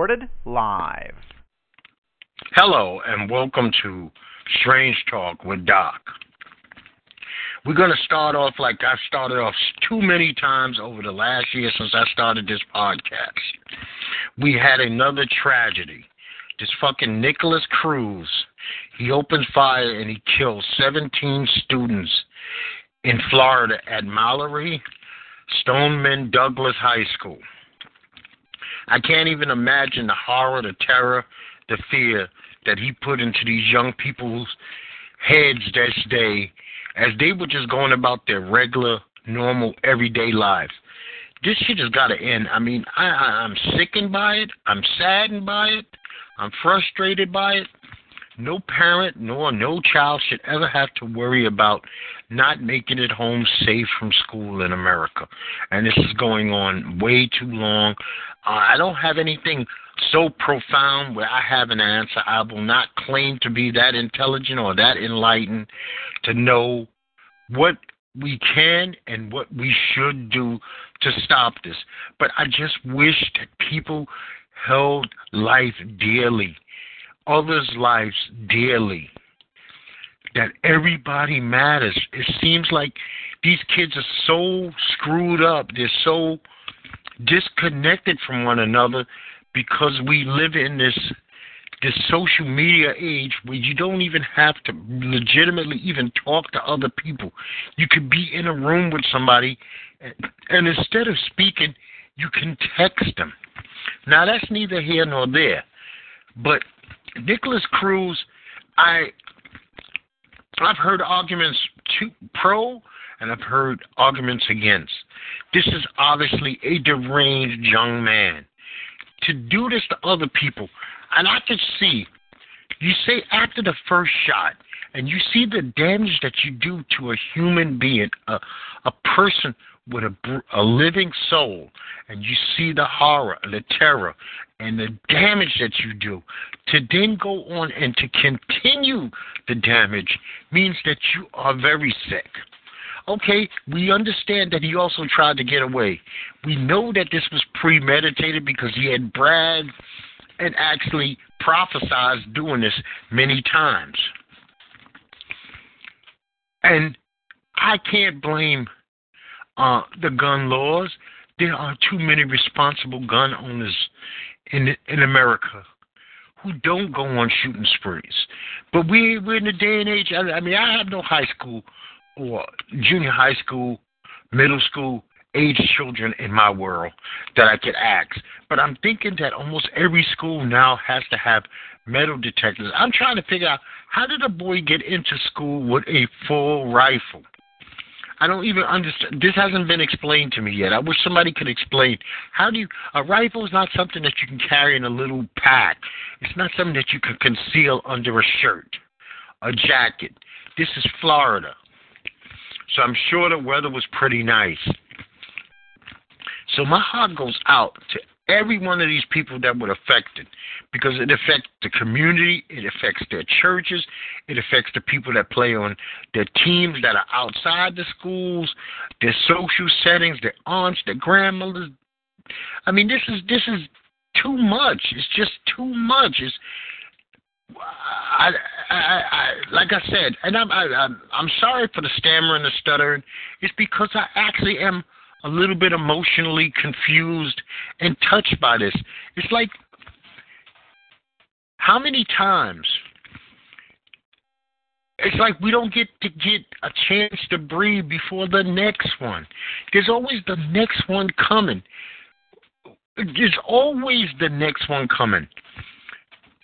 recorded live. Hello, and welcome to Strange Talk with Doc. We're going to start off like I've started off too many times over the last year since I started this podcast. We had another tragedy. This fucking Nikolas Cruz, he opened fire and he killed 17 students in Florida at Marjory Stoneman Douglas High School. I can't even imagine the horror, the terror, the fear that he put into these young people's heads this day as they were just going about their regular, normal, everyday lives. This shit has got to end. I mean, I, I, I'm sickened by it. I'm saddened by it. I'm frustrated by it. No parent nor no child should ever have to worry about not making it home safe from school in America. And this is going on way too long. Uh, I don't have anything so profound where I have an answer. I will not claim to be that intelligent or that enlightened to know what we can and what we should do to stop this. But I just wish that people held life dearly, others' lives dearly, that everybody matters. It seems like these kids are so screwed up, they're so disconnected from one another because we live in this this social media age where you don't even have to legitimately even talk to other people. You could be in a room with somebody and, and instead of speaking, you can text them. Now that's neither here nor there. But Nikolas Cruz, I I've heard arguments to pro and I've heard arguments against. This is obviously a deranged young man. To do this to other people, and I can see, you say after the first shot, and you see the damage that you do to a human being, a, a person with a, a living soul, and you see the horror, the terror, and the damage that you do, to then go on and to continue the damage means that you are very sick. Okay, we understand that he also tried to get away. We know that this was premeditated because he had bragged and actually prophesied doing this many times. And I can't blame uh, the gun laws. There are too many responsible gun owners in in America who don't go on shooting sprees. But we we're in a day and age. I, I mean, I have no high school or junior high school, middle school age children in my world that I could ask. But I'm thinking that almost every school now has to have metal detectors. I'm trying to figure out how did a boy get into school with a full rifle? I don't even understand. This hasn't been explained to me yet. I wish somebody could explain. How do you? A rifle is not something that you can carry in a little pack. It's not something that you can conceal under a shirt, a jacket. This is Florida, so I'm sure the weather was pretty nice. So my heart goes out to every one of these people that were affected because it affects the community, it affects their churches, it affects the people that play on their teams that are outside the schools, their social settings, their aunts, their grandmothers. I mean, this is this is too much. It's just too much. It's I, I, I, like I said, and I'm I, I'm I'm sorry for the stammer and the stuttering. It's because I actually am a little bit emotionally confused and touched by this. It's like, how many times? It's like we don't get to get a chance to breathe before the next one. There's always the next one coming. There's always the next one coming.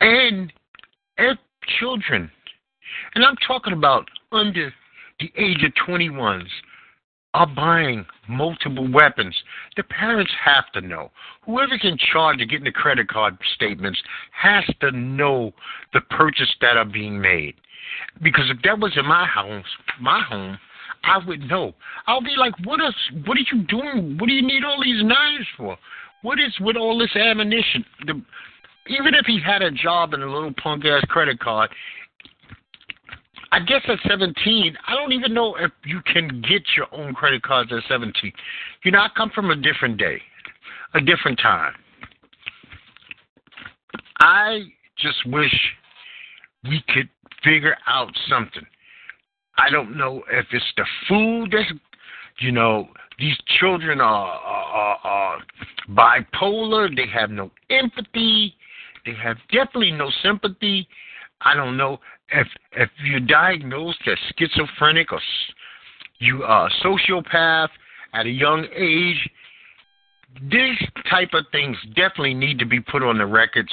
And if children, and I'm talking about under the age of 21s, are buying multiple weapons, the parents have to know. Whoever's in charge of getting the credit card statements has to know the purchase that are being made. Because if that was in my house, my home, I would know. I'll be like, what is what are you doing? What do you need all these knives for? What is with all this ammunition? The, even if he had a job and a little punk ass credit card, I guess at 17, I don't even know if you can get your own credit cards at 17. You know, I come from a different day, a different time. I just wish we could figure out something. I don't know if it's the food that's, you know, these children are, are, are bipolar. They have no empathy. They have definitely no sympathy. I don't know if if you're diagnosed as schizophrenic or you are a sociopath at a young age. These type of things definitely need to be put on the records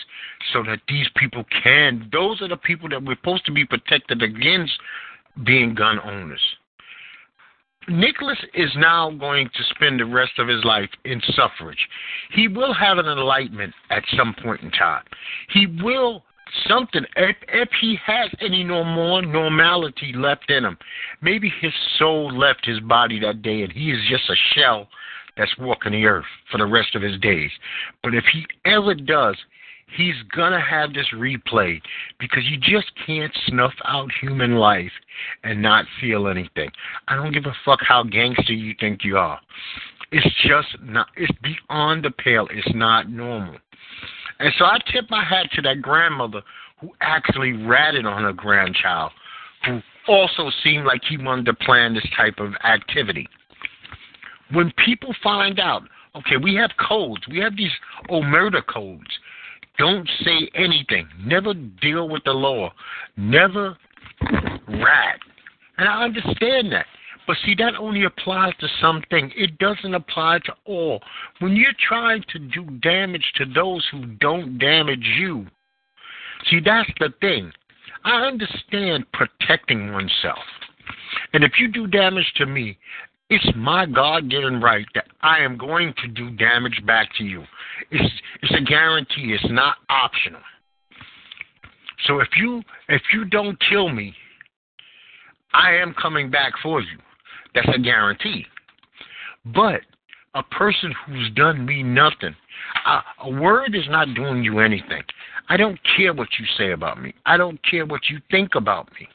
so that these people can. Those are the people that we're supposed to be protected against being gun owners. Nikolas is now going to spend the rest of his life in suffrage. He will have an enlightenment at some point in time. He will something if, if he has any no more normality left in him. Maybe his soul left his body that day and he is just a shell that's walking the earth for the rest of his days. But if he ever does, he's gonna have this replay because you just can't snuff out human life and not feel anything. I don't give a fuck how gangster you think you are. It's just not it's beyond the pale. It's not normal. And so I tip my hat to that grandmother who actually ratted on her grandchild, who also seemed like he wanted to plan this type of activity. When people find out, okay, we have codes, we have these omerta codes don't say anything. Never deal with the law. Never rat. And I understand that. But see, that only applies to something. It doesn't apply to all. When you're trying to do damage to those who don't damage you, see, that's the thing. I understand protecting oneself. And if you do damage to me, it's my God given right that I am going to do damage back to you. It's it's a guarantee. It's not optional. So if you if you don't kill me, I am coming back for you. That's a guarantee. But a person who's done me nothing, a, a word is not doing you anything. I don't care what you say about me. I don't care what you think about me.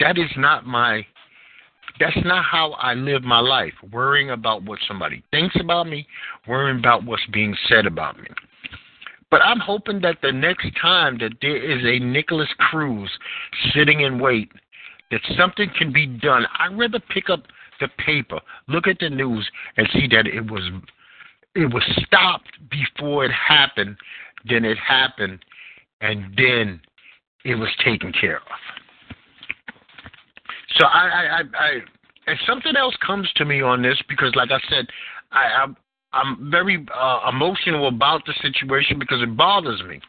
That is not my that's not how I live my life, worrying about what somebody thinks about me, worrying about what's being said about me. But I'm hoping that the next time that there is a Nikolas Cruz sitting in wait, that something can be done. I'd rather pick up the paper, look at the news, and see that it was it was stopped before it happened than it happened and then it was taken care of. So I, I, I, and something else comes to me on this because, like I said, I, I'm, I'm very uh, emotional about the situation because it bothers me.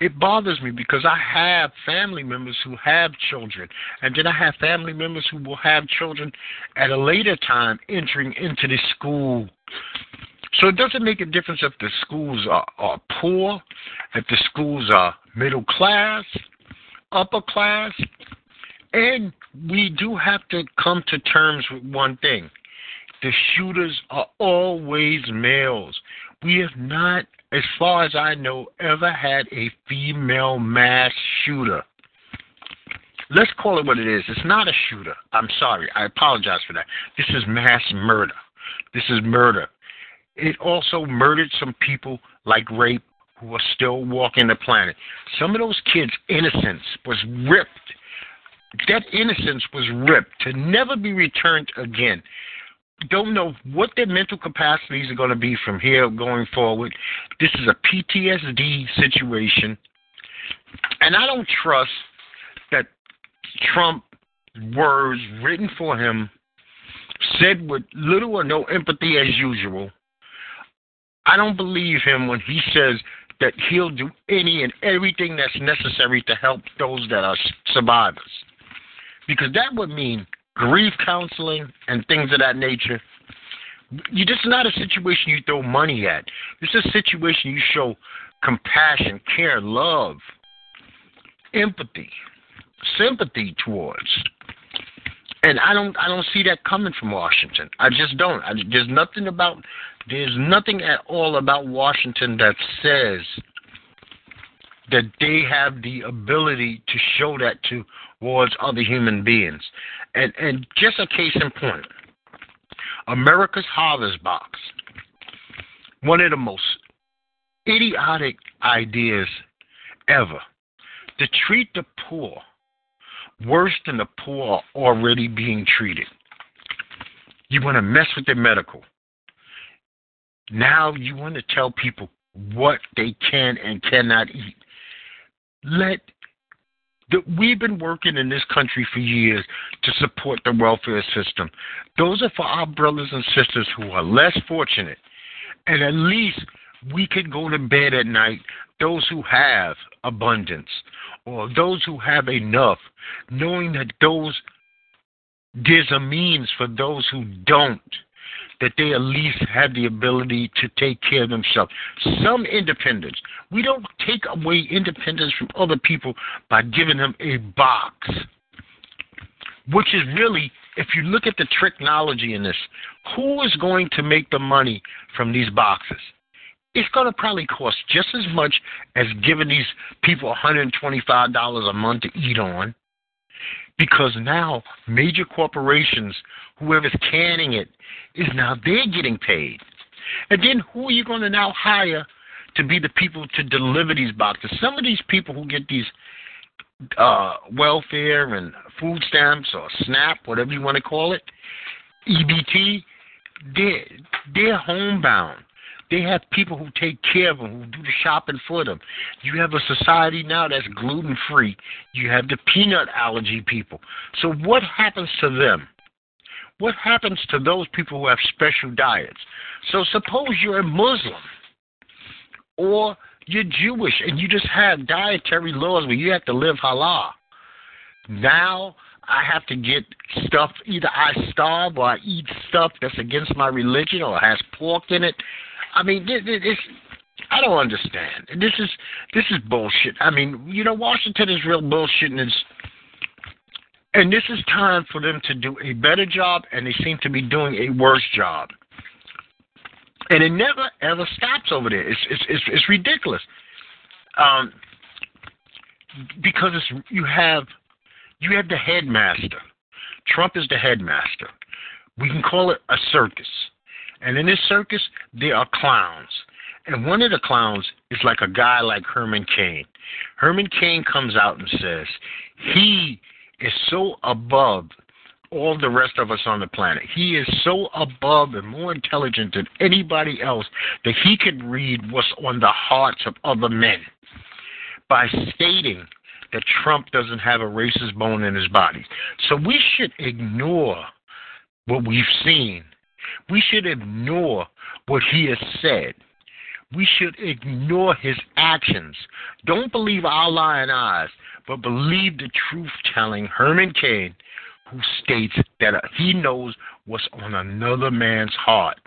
It bothers me because I have family members who have children, and then I have family members who will have children at a later time entering into the school. So it doesn't make a difference if the schools are, are poor, if the schools are middle class, upper class, and we do have to come to terms with one thing the shooters are always males. We have not, as far as I know, ever had a female mass shooter. Let's call it what it is. It's not a shooter. I'm sorry. I apologize for that. This is mass murder. This is murder. It also murdered some people like rape who are still walking the planet. Some of those kids' innocence was ripped that innocence was ripped to never be returned again. Don't know what their mental capacities are going to be from here going forward. This is a PTSD situation. And I don't trust that Trump words written for him said with little or no empathy as usual. I don't believe him when he says that he'll do any and everything that's necessary to help those that are survivors because that would mean grief counseling and things of that nature. You is not a situation you throw money at. Is a situation you show compassion, care, love, empathy, sympathy towards. And I don't I don't see that coming from Washington. I just don't. I, there's nothing about there's nothing at all about Washington that says that they have the ability to show that to towards other human beings. And and just a case in point, America's Harvest Box, one of the most idiotic ideas ever to treat the poor worse than the poor already being treated. You want to mess with their medical. Now you want to tell people what they can and cannot eat. Let the, we've been working in this country for years to support the welfare system. Those are for our brothers and sisters who are less fortunate. And at least we can go to bed at night, those who have abundance or those who have enough, knowing that those there's a means for those who don't that they at least have the ability to take care of themselves. Some independence. We don't take away independence from other people by giving them a box. Which is really, if you look at the technology in this, who is going to make the money from these boxes? It's going to probably cost just as much as giving these people $125 a month to eat on because now major corporations, whoever's canning it, is now they're getting paid. And then who are you going to now hire to be the people to deliver these boxes? Some of these people who get these uh, welfare and food stamps or SNAP, whatever you want to call it, EBT, they're, they're homebound. They have people who take care of them, who do the shopping for them. You have a society now that's gluten free. You have the peanut allergy people. So, what happens to them? What happens to those people who have special diets? So, suppose you're a Muslim or you're Jewish and you just have dietary laws where you have to live halal. Now, I have to get stuff, either I starve or I eat stuff that's against my religion or has pork in it. I mean, this, this, I don't understand. This is this is bullshit. I mean, you know, Washington is real bullshit, and it's and this is time for them to do a better job, and they seem to be doing a worse job. And it never ever stops over there. It's it's it's, it's ridiculous. Um, because it's you have you have the headmaster. Trump is the headmaster. We can call it a circus. And in this circus, there are clowns. And one of the clowns is like a guy like Herman Cain. Herman Cain comes out and says he is so above all the rest of us on the planet. He is so above and more intelligent than anybody else that he can read what's on the hearts of other men by stating that Trump doesn't have a racist bone in his body. So we should ignore what we've seen we should ignore what he has said. We should ignore his actions. Don't believe our lying eyes, but believe the truth telling Herman Cain, who states that he knows what's on another man's heart,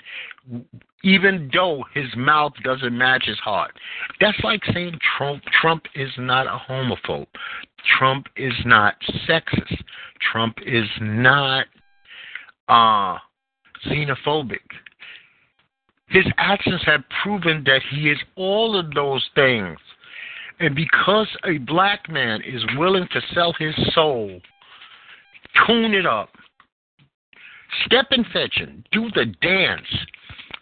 even though his mouth doesn't match his heart. That's like saying Trump, Trump is not a homophobe. Trump is not sexist. Trump is not uh, xenophobic. His actions have proven that he is all of those things. And because a black man is willing to sell his soul, tune it up, step and fetching, do the dance,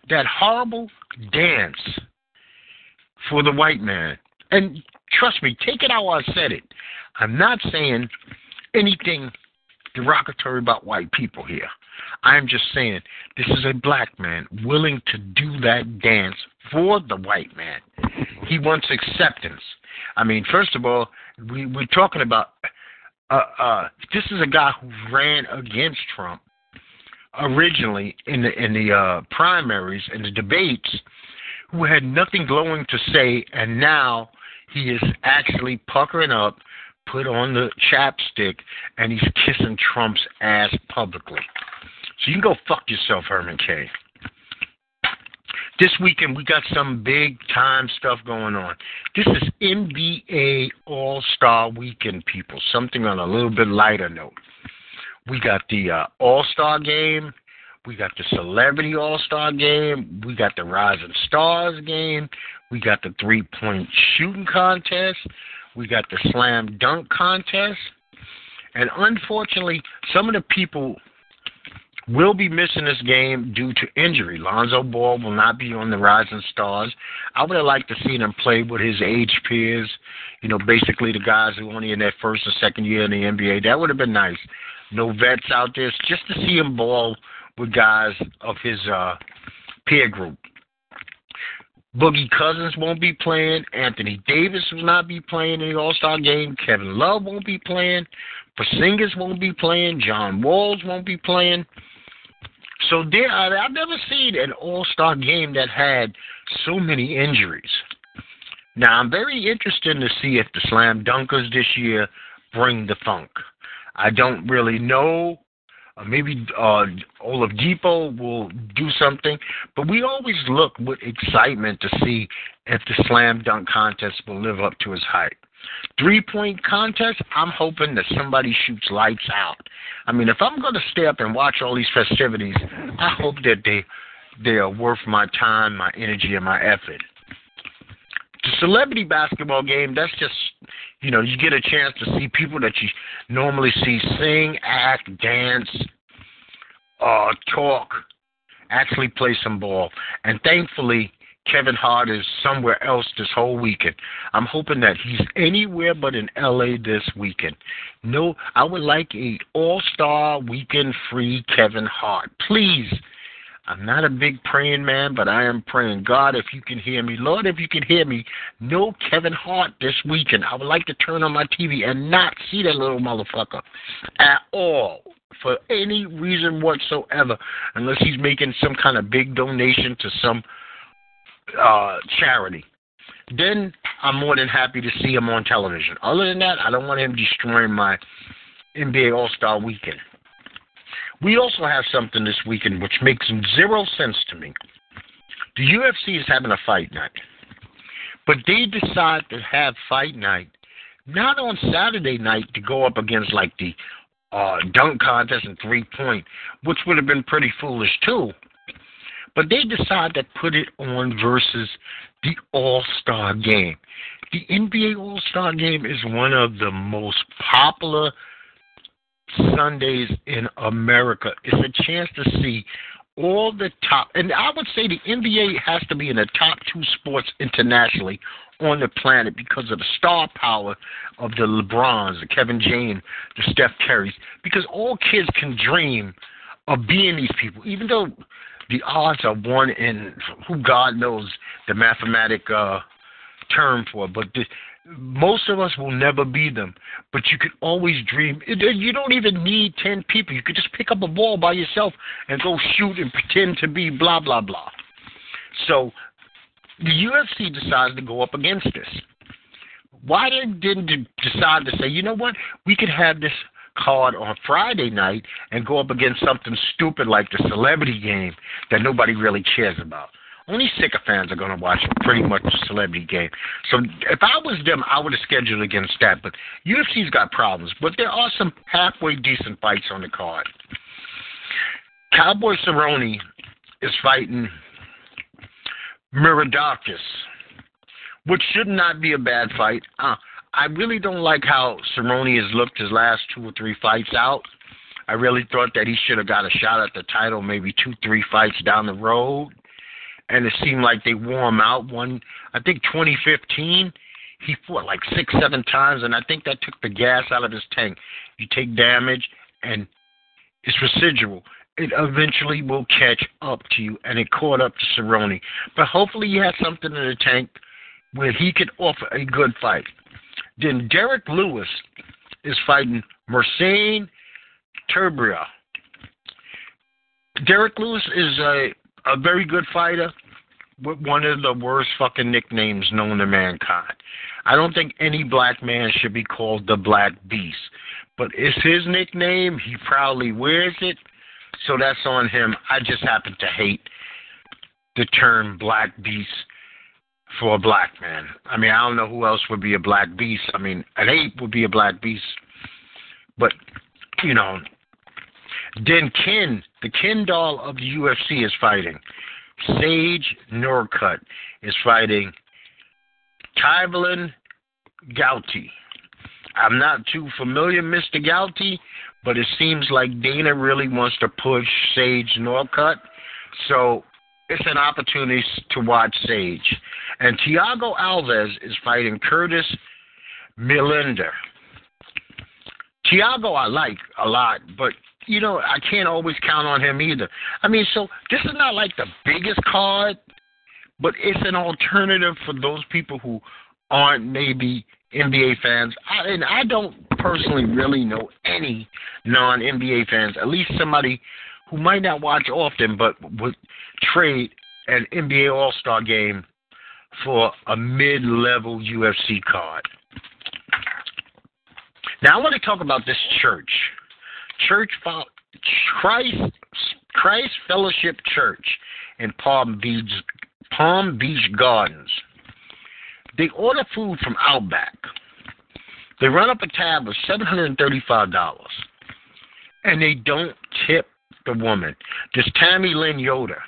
that horrible dance for the white man. And trust me, take it how I said it. I'm not saying anything derogatory about white people here. I'm just saying, this is a black man willing to do that dance for the white man. He wants acceptance. I mean, first of all, we, we're talking about uh, uh, this is a guy who ran against Trump originally in the in the uh, primaries and the debates, who had nothing glowing to say, and now he is actually puckering up, put on the chapstick, and he's kissing Trump's ass publicly. So you can go fuck yourself, Herman Cain. This weekend we got some big time stuff going on. This is NBA All Star Weekend, people. Something on a little bit lighter note. We got the uh, All Star Game. We got the Celebrity All Star Game. We got the Rising Stars Game. We got the three point shooting contest. We got the slam dunk contest. And unfortunately, some of the people will be missing this game due to injury. Lonzo Ball will not be on the Rising Stars. I would have liked to see him play with his age peers, you know, basically the guys who only in their first and second year in the NBA. That would have been nice. No vets out there, just to see him ball with guys of his uh, peer group. Boogie Cousins won't be playing. Anthony Davis will not be playing in the All Star game. Kevin Love won't be playing. Porzingis won't be playing. John Walls won't be playing. So there, I've never seen an All Star game that had so many injuries. Now I'm very interested to see if the slam dunkers this year bring the funk. I don't really know. Uh, maybe uh, Oladipo will do something, but we always look with excitement to see if the slam dunk contest will live up to its hype. Three point contest, I'm hoping that somebody shoots lights out. I mean, if I'm going to stay up and watch all these festivities, I hope that they they are worth my time, my energy, and my effort. The celebrity basketball game, that's just you know, you get a chance to see people that you normally see sing, act, dance, uh, talk, actually play some ball. And thankfully, Kevin Hart is somewhere else this whole weekend. I'm hoping that he's anywhere but in LA this weekend. No, I would like a all-star weekend free Kevin Hart. Please. I'm not a big praying man, but I am praying. God, if you can hear me, Lord, if you can hear me, no Kevin Hart this weekend. I would like to turn on my TV and not see that little motherfucker at all for any reason whatsoever, unless he's making some kind of big donation to some uh, charity. Then I'm more than happy to see him on television. Other than that, I don't want him destroying my NBA All Star weekend. We also have something this weekend which makes zero sense to me. The UFC is having a fight night, but they decide to have fight night not on Saturday night to go up against like the uh, dunk contest and three point, which would have been pretty foolish too. But they decide to put it on versus the All Star game. The NBA All Star game is one of the most popular Sundays in America. It's a chance to see all the top, and I would say the NBA has to be in the top two sports internationally on the planet because of the star power of the LeBrons, the Kevin James, the Steph Currys. Because all kids can dream of being these people, even though the odds are one in who God knows the mathematic uh, term for. But most of us will never be them. But you can always dream. You don't even need ten people. You could just pick up a ball by yourself and go shoot and pretend to be blah blah blah. So the UFC decided to go up against this. Why didn't decide to say, you know what, we could have this card on Friday night and go up against something stupid like the celebrity game that nobody really cares about. Only sycophants are going to watch pretty much the celebrity game. So if I was them, I would have scheduled against that. But UFC's got problems. But there are some halfway decent fights on the card. Cowboy Cerrone is fighting Miradakis, which should not be a bad fight. Uh, I really don't like how Cerrone has looked his last two or three fights out. I really thought that he should have got a shot at the title maybe two, three fights down the road. And it seemed like they wore him out. One, I think 2015, he fought like six, seven times, and I think that took the gas out of his tank. You take damage, and it's residual it eventually will catch up to you, and it caught up to Cerrone. But hopefully, he has something in the tank where he could offer a good fight. Then Derrick Lewis is fighting Marcin Tybura. Derrick Lewis is a a very good fighter with one of the worst fucking nicknames known to mankind. I don't think any black man should be called the Black Beast, but it's his nickname. He proudly wears it so that's on him. I just happen to hate the term black beast for a black man. I mean, I don't know who else would be a black beast. I mean, an ape would be a black beast. But, you know, then Ken, the Ken doll of the UFC is fighting. Sage Northcutt is fighting Tyvalin Gouti. I'm not too familiar, Mr. Gouti, but it seems like Dana really wants to push Sage Northcutt. So it's an opportunity to watch Sage. And Thiago Alves is fighting Curtis Millender. Thiago I like a lot, but you know, I can't always count on him either. I mean, so this is not like the biggest card, but it's an alternative for those people who aren't maybe NBA fans. I, and I don't personally really know any non NBA fans, at least somebody who might not watch often but would trade an NBA All Star game for a mid level UFC card. Now I want to talk about this church. Church Christ Christ Fellowship Church in Palm Beach Palm Beach Gardens. They order food from Outback. They run up a tab of seven hundred and thirty-five dollars, and they don't the woman. This Tammy Lynn Yoder.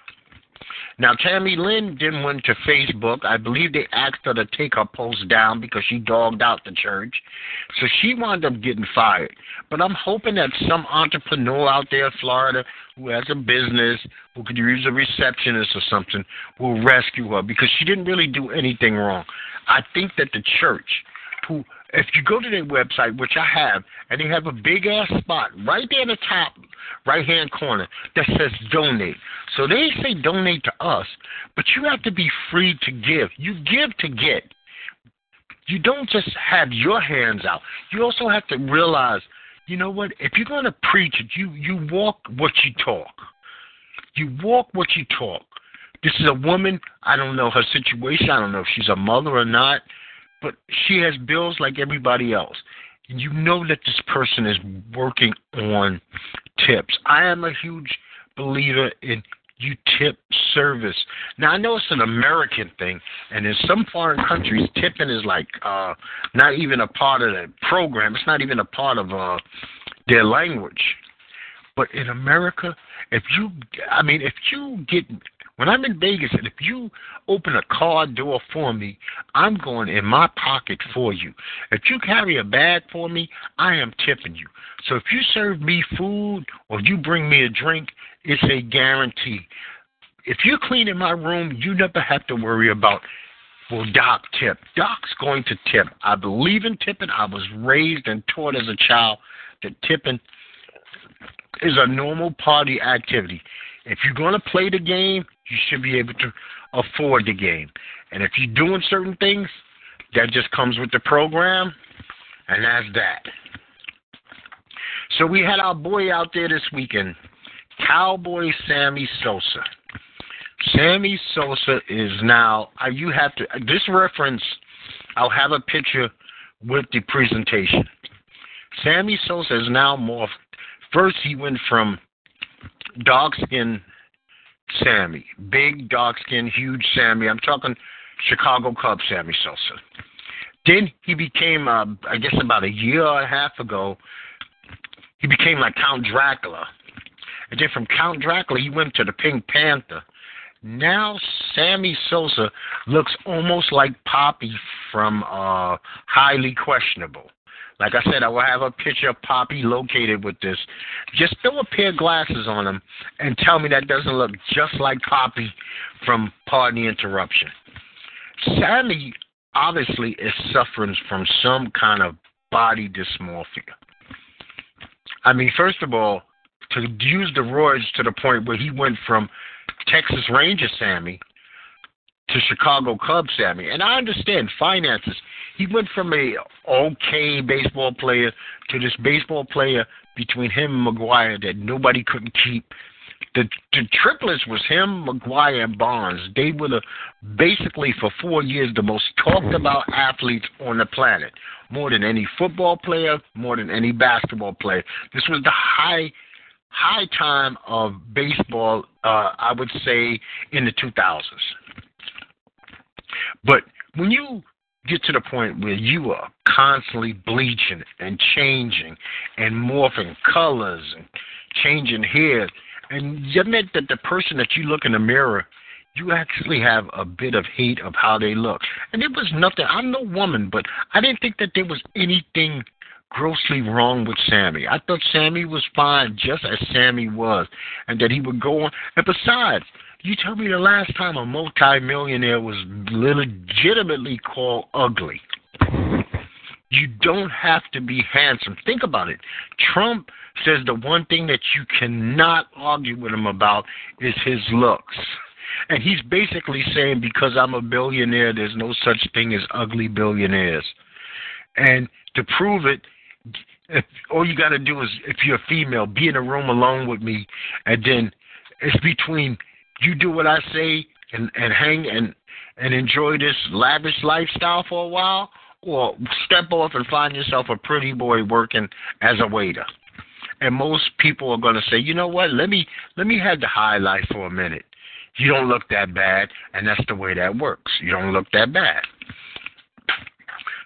Now, Tammy Lynn didn't went to Facebook. I believe they asked her to take her post down because she dogged out the church. So she wound up getting fired. But I'm hoping that some entrepreneur out there in Florida who has a business, who could use a receptionist or something, will rescue her because she didn't really do anything wrong. I think that the church, who if you go to their website, which I have, and they have a big ass spot right there in the top right hand corner that says donate. So they say donate to us, but you have to be free to give. You give to get. You don't just have your hands out. You also have to realize, you know what? If you're going to preach it, you you walk what you talk. You walk what you talk. This is a woman. I don't know her situation. I don't know if she's a mother or not but she has bills like everybody else. You know that this person is working on tips. I am a huge believer in you tip service. Now I know it's an American thing, and in some foreign countries, tipping is like uh not even a part of the program. It's not even a part of uh their language. But in America, if you, I mean, if you get when I'm in Vegas, and if you open a car door for me, I'm going in my pocket for you. If you carry a bag for me, I am tipping you. So if you serve me food or you bring me a drink, it's a guarantee. If you're cleaning my room, you never have to worry about will Doc tip? Doc's going to tip. I believe in tipping. I was raised and taught as a child that tipping is a normal party activity. If you're going to play the game, you should be able to afford the game. And if you're doing certain things, that just comes with the program, and that's that. So we had our boy out there this weekend, Cowboy Sammy Sosa. Sammy Sosa is now. Uh, you have to. This reference, I'll have a picture with the presentation. Sammy Sosa is now morphed. First, he went from dog skin Sammy, big, dogskin, huge Sammy. I'm talking Chicago Cubs Sammy Sosa. Then he became, uh, I guess, about a year and a half ago, he became like Count Dracula. And then from Count Dracula, he went to the Pink Panther. Now Sammy Sosa looks almost like Papi from uh, Highly Questionable. Like I said, I will have a picture of Papi located with this. Just throw a pair of glasses on him and tell me that doesn't look just like Papi from Pardon the Interruption. Sammy obviously is suffering from some kind of body dysmorphia. I mean, first of all, to use the roids to the point where he went from Texas Ranger Sammy to Chicago Cubs Sammy. And I understand finances. He went from a okay baseball player to this baseball player between him and McGwire that nobody couldn't keep. The the triplets was him, McGwire, and Bonds. They were the basically for four years the most talked about athletes on the planet. More than any football player, more than any basketball player. This was the high high time of baseball, uh, I would say, in the 2000s. But when you get to the point where you are constantly bleaching and changing and morphing colors and changing hair, and you admit that the person that you look in the mirror, you actually have a bit of hate of how they look. And it was nothing. I'm no woman, but I didn't think that there was anything grossly wrong with Sammy. I thought Sammy was fine just as Sammy was, and that he would go on. And besides, you tell me the last time a multimillionaire was legitimately called ugly. You don't have to be handsome. Think about it. Trump says the one thing that you cannot argue with him about is his looks. And he's basically saying because I'm a billionaire, there's no such thing as ugly billionaires. And to prove it, if, all you got to do is, if you're a female, be in a room alone with me, and then it's between you do what I say and and hang and and enjoy this lavish lifestyle for a while, or step off and find yourself a pretty boy working as a waiter. And most people are going to say, you know what? Let me let me have the high life for a minute. You don't look that bad, and that's the way that works. You don't look that bad.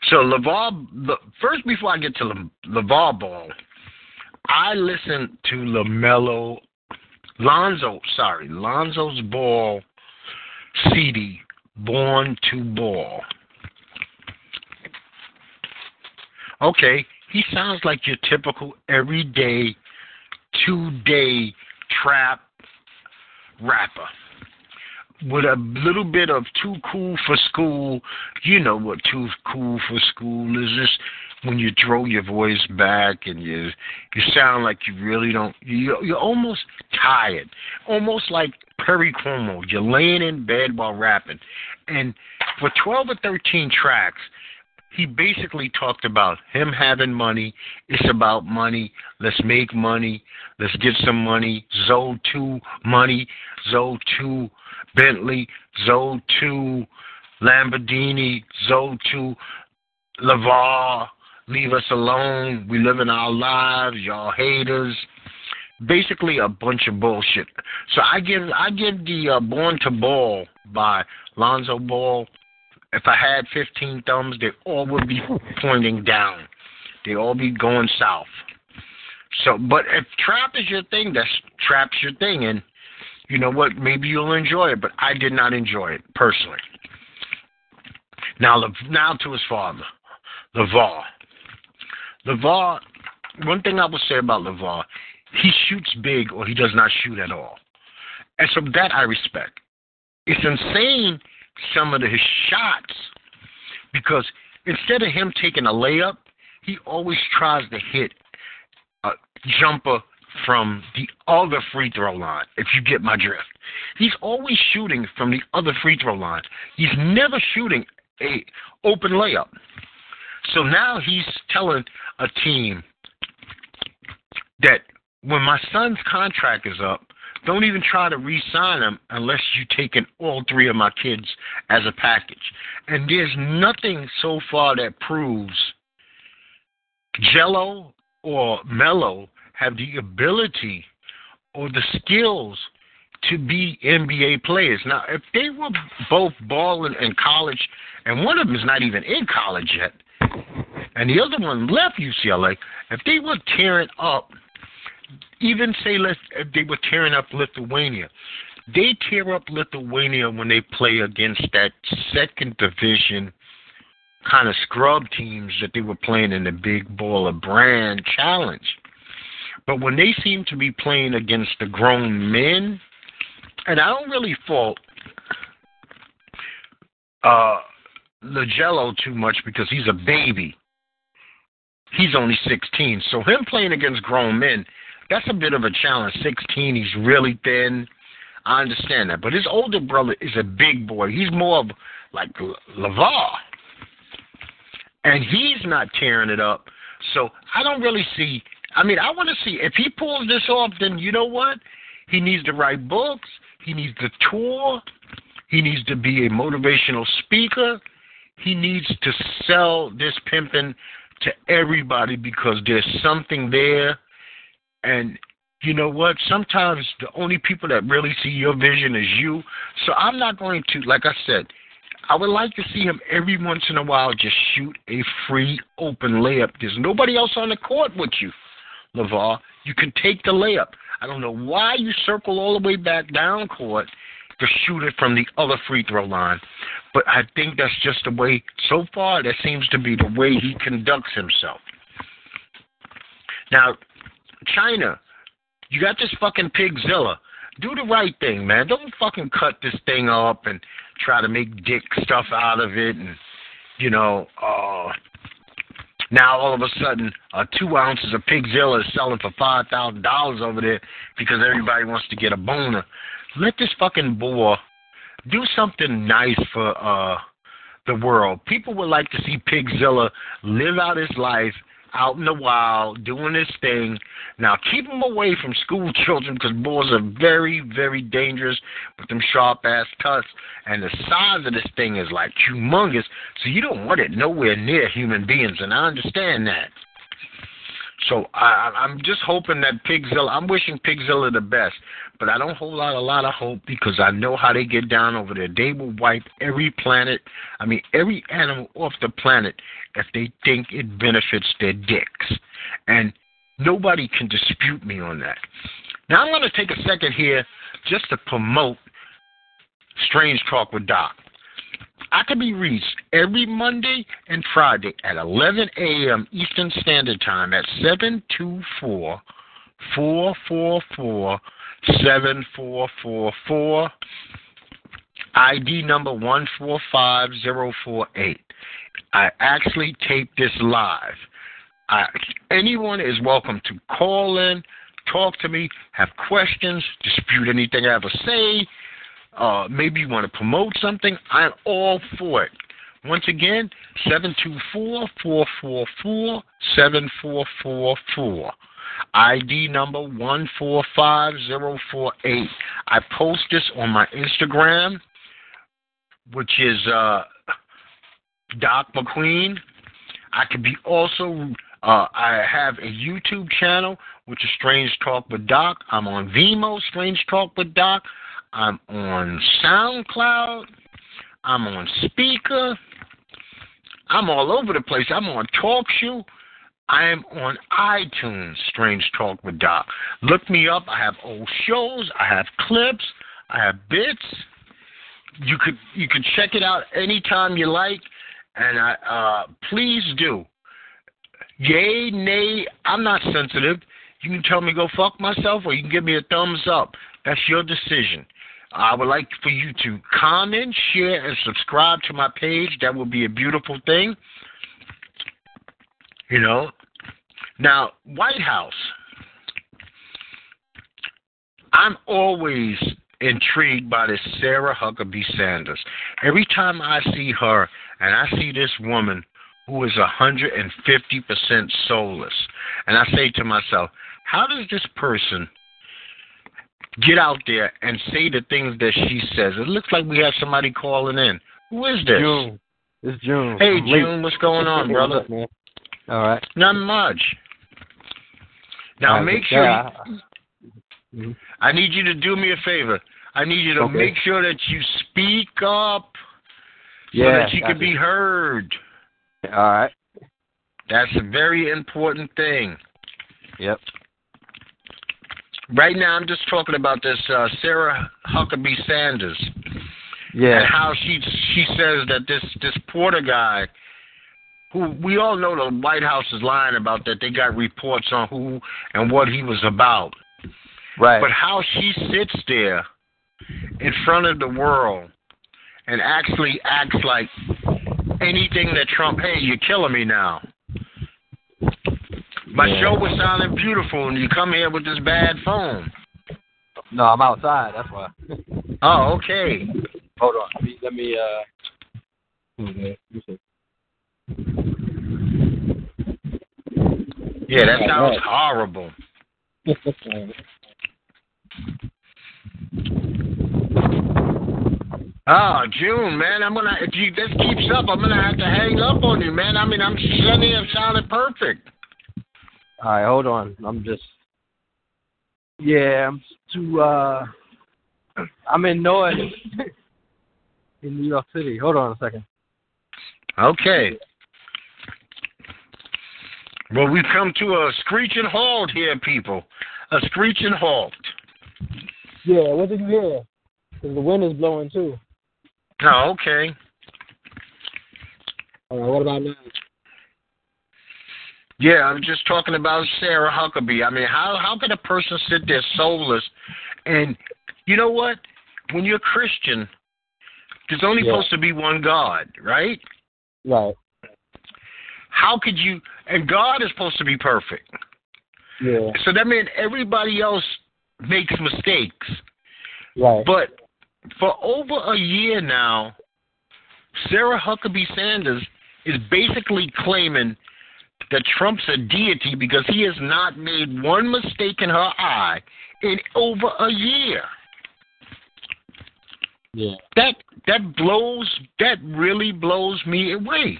So LaVar, first before I get to Le, LaVar Ball, I listened to LaMelo, Lonzo, sorry, Lonzo's Ball CD, Born to Ball. Okay, he sounds like your typical everyday, two day trap rapper with a little bit of too cool for school. You know what too cool for school is? Just when you throw your voice back and you you sound like you really don't. You you're almost tired, almost like Perry Como. You're laying in bed while rapping, and for twelve or thirteen tracks. He basically talked about him having money. It's about money. Let's make money. Let's get some money. Zoe 2 money. Zoe 2 Bentley, Zoe 2, Lamborghini, Zoe 2, LaVar, leave us alone. We live in our lives. Y'all haters. Basically, a bunch of bullshit. So I give I give the uh, Born to Ball by Lonzo Ball. If I had 15 thumbs, they all would be pointing down. They all be going south. So, but if trap is your thing, that's trap's your thing, and you know what? Maybe you'll enjoy it, but I did not enjoy it personally. Now, now to his father, LaVar. LaVar, one thing I will say about LaVar, he shoots big or he does not shoot at all. And so that I respect. It's insane some of his shots because instead of him taking a layup, he always tries to hit a jumper from the other free throw line, if you get my drift. He's always shooting from the other free throw line. He's never shooting a open layup. So now he's telling a team that when my son's contract is up, don't even try to re-sign him unless you take in all three of my kids as a package. And there's nothing so far that proves Gelo or Melo have the ability or the skills to be NBA players. Now, if they were both balling in college, and one of them is not even in college yet, and the other one left UCLA, if they were tearing up, even say let's, if they were tearing up Lithuania, they tear up Lithuania when they play against that second division kind of scrub teams that they were playing in the Big Baller Brand Challenge. But when they seem to be playing against the grown men, and I don't really fault uh LiAngelo too much because he's a baby. He's only 16. So him playing against grown men, that's a bit of a challenge. 16, he's really thin. I understand that. But his older brother is a big boy. He's more of like LaVar. And he's not tearing it up. So I don't really see I mean, I want to see if he pulls this off. Then you know what? He needs to write books. He needs to tour. He needs to be a motivational speaker. He needs to sell this pimping to everybody because there's something there. And you know what? Sometimes the only people that really see your vision is you. So I'm not going to, like I said, I would like to see him every once in a while just shoot a free open layup. There's nobody else on the court with you. LaVar. You can take the layup. I don't know why you circle all the way back down court to shoot it from the other free throw line. But I think that's just the way, so far, that seems to be the way he conducts himself. Now, China, you got this fucking pigzilla. Do the right thing, man. Don't fucking cut this thing up and try to make dick stuff out of it and you know, uh now all of a sudden uh two ounces of pigzilla is selling for five thousand dollars over there because everybody wants to get a boner. Let this fucking boar do something nice for uh the world. People would like to see Pigzilla live out his life out in the wild, doing his thing. Now, keep him away from school children because boys are very, very dangerous with them sharp ass tusks. And the size of this thing is like humongous, so you don't want it nowhere near human beings, and I understand that. So I, I'm just hoping that Pigzilla. I'm wishing Pigzilla the best, but I don't hold out a lot of hope because I know how they get down over there. They will wipe every planet, I mean every animal off the planet if they think it benefits their dicks, and nobody can dispute me on that. Now I'm going to take a second here just to promote Strange Talk with Doc. I can be reached every Monday and Friday at 11 a.m. Eastern Standard Time at 724 444 7444. ID number 145048. I actually tape this live. I, anyone is welcome to call in, talk to me, have questions, dispute anything I ever say, uh, maybe you want to promote something, I'm all for it. Once again, 724-444-7444. ID number 145048. I post this on my Instagram, which is uh, Doc McQueen. I could be also, uh, I have a YouTube channel, which is Strange Talk with Doc. I'm on Vimeo, Strange Talk with Doc. I'm on SoundCloud. I'm on Spreaker. I'm all over the place. I'm on talk TalkShoe. I am on iTunes, Strange Talk with Doc. Look me up. I have old shows. I have clips. I have bits. You could you could check it out anytime you like, and I uh, please do. Yay, nay, I'm not sensitive. You can tell me go fuck myself, or you can give me a thumbs up. That's your decision. I would like for you to comment, share, and subscribe to my page. That would be a beautiful thing. You know. Now, White House. I'm always intrigued by this Sarah Huckabee Sanders. Every time I see her and I see this woman who is 150% soulless, and I say to myself, how does this person get out there and say the things that she says. It looks like we have somebody calling in. Who is this? June. It's June. Hey, I'm June, late. what's going on, brother? Up. All right. Not much. Now right, make sure. Yeah. You, mm-hmm. I need you to do me a favor. I need you to okay. make sure that you speak up so yeah, that you can be heard. All right. That's a very important thing. Yep. Right now, I'm just talking about this uh, Sarah Huckabee Sanders. Yeah. And how she she says that this this Porter guy, who we all know the White House is lying about that they got reports on who and what he was about. Right. But how she sits there in front of the world and actually acts like anything that Trump, hey, you're killing me now. My yeah. show was sounding beautiful, and you come here with this bad phone. No, I'm outside. That's why. oh, okay. Hold on. Let me. Let me uh. Yeah, that sounds horrible. Oh, June, man, I'm gonna if you this keeps up, I'm gonna have to hang up on you, man. I mean, I'm sitting here sounding perfect. All right, hold on. I'm just yeah, I'm too uh I'm in noise in New York City. Hold on a second. Okay. Well, we've come to a screeching halt here, people. A screeching halt. Yeah, what did you hear? Because the wind is blowing too. Oh, okay. All right, what about now? Yeah, I'm just talking about Sarah Huckabee. I mean, how how can a person sit there soulless? And you know what? When you're a Christian, there's only Yeah. supposed to be one God, right? Right. How could you? And God is supposed to be perfect. Yeah. So that means everybody else makes mistakes. Right. But for over a year now, Sarah Huckabee Sanders is basically claiming that Trump's a deity because he has not made one mistake in her eye in over a year. Yeah. That that blows that really blows me away.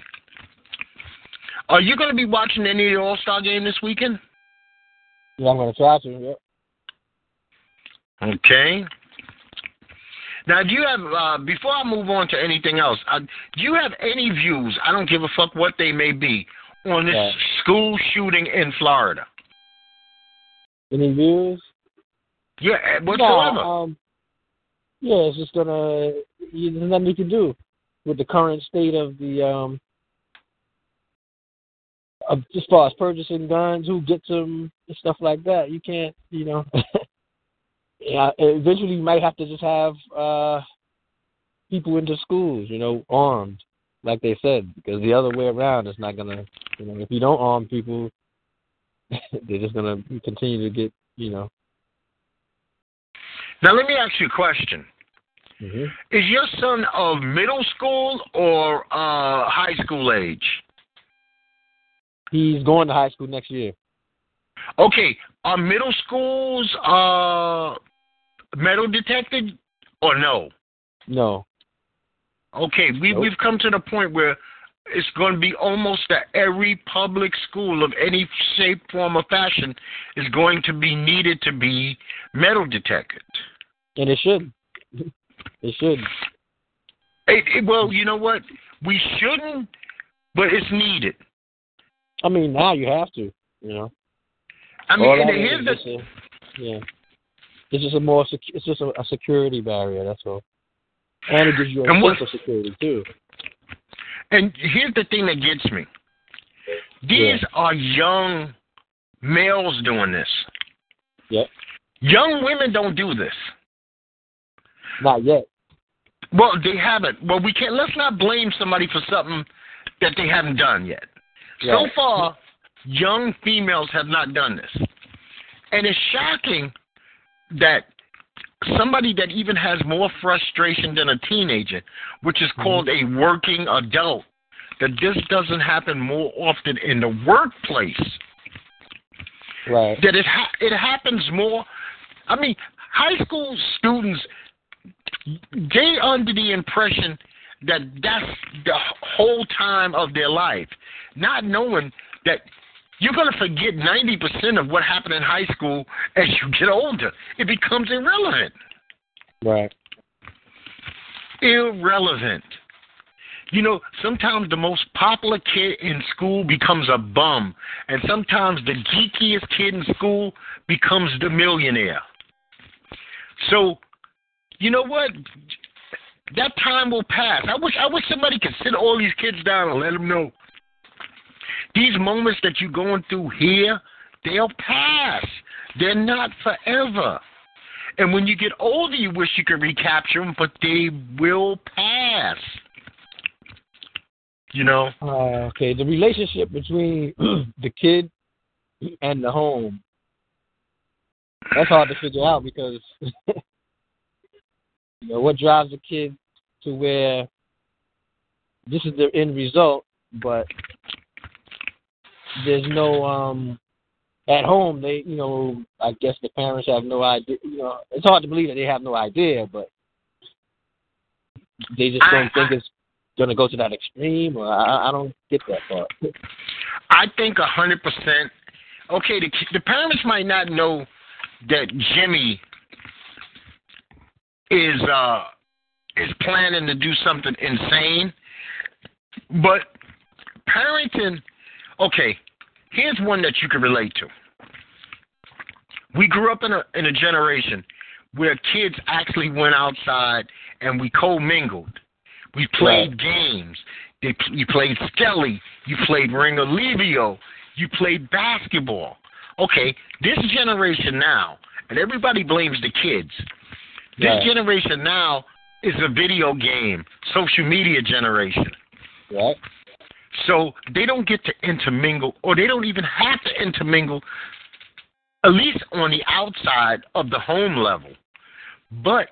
Are you going to be watching any of the All Star game this weekend? Yeah, I'm gonna try to. Okay. Now, do you have uh, before I move on to anything else? Uh, do you have any views? I don't give a fuck what they may be on this school shooting in Florida. Any views? Yeah, eh, whatsoever. No, um, yeah, it's just gonna. You, there's nothing you can do with the current state of the um. Of, as far as purchasing guns, who gets them, and stuff like that, you can't. You know. yeah, eventually you might have to just have uh people into schools, you know, armed, like they said, because the other way around is not gonna. You know, if you don't arm people, they're just gonna continue to get. You know. now, let me ask you a question. hmm Is your son of middle school or uh, high school age? He's going to high school next year. Okay, are middle schools uh, metal detected or no? No. Okay, we Nope. we've come to the point where it's going to be almost that every public school of any shape, form, or fashion is going to be needed to be metal detected. And it should. It should. It, it, well, you know what? We shouldn't, but it's needed. I mean, now you have to. You know. I mean, and here's the a- yeah. It's just a more. It's just a, a security barrier. That's all. And it gives you a And security too. and here's the thing that gets me. These Yeah. are young males doing this. Yep. Young women don't do this. Not yet. Well, they haven't. Well, we can't. Let's not blame somebody for something that they haven't done yet. So far, young females have not done this, and it's shocking that somebody that even has more frustration than a teenager, which is Mm-hmm. called a working adult, that this doesn't happen more often in the workplace. Right. That it ha- it happens more. I mean, high school students they under the impression that that's the whole time of their life, not knowing that you're going to forget 90% of what happened in high school as you get older. It becomes irrelevant. Right. Irrelevant. You know, sometimes the most popular kid in school becomes a bum, and sometimes the geekiest kid in school becomes the millionaire. So, you know what? That time will pass. I wish I wish somebody could sit all these kids down and let them know these moments that you're going through here, they'll pass. They're not forever. And when you get older, you wish you could recapture them, but they will pass. You know? Uh, okay. The relationship between the kid and the home. That's hard to figure out because you know what drives a kid to where this is the end result, but there's no um at home they you know I guess the parents have no idea you know it's hard to believe that they have no idea but they just don't I- think it's gonna go to that extreme or I, I don't get that part. I think a hundred percent. Okay, the the parents might not know that Jimmy is uh is planning to do something insane, but parenting. Okay, here's one that you can relate to. We grew up in a in a generation where kids actually went outside and we co-mingled. We played Right. games. They, you played Skelly. You played Ringolevio. you played basketball. Okay, this generation now, and everybody blames the kids. This Right. generation now is a video game, social media generation. Right. So they don't get to intermingle, or they don't even have to intermingle, at least on the outside of the home level. But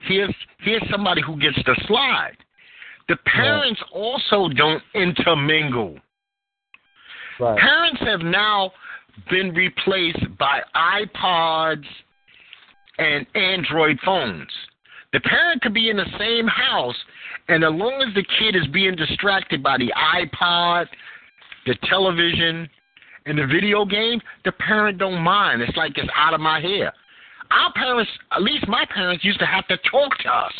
here's here's somebody who gets the slide. The parents also don't intermingle. Right. Parents have now been replaced by iPods and Android phones. The parent could be in the same house, and as long as the kid is being distracted by the iPod, the television, and the video game, the parent don't mind. It's like it's out of my hair. Our parents, at least my parents, used to have to talk to us.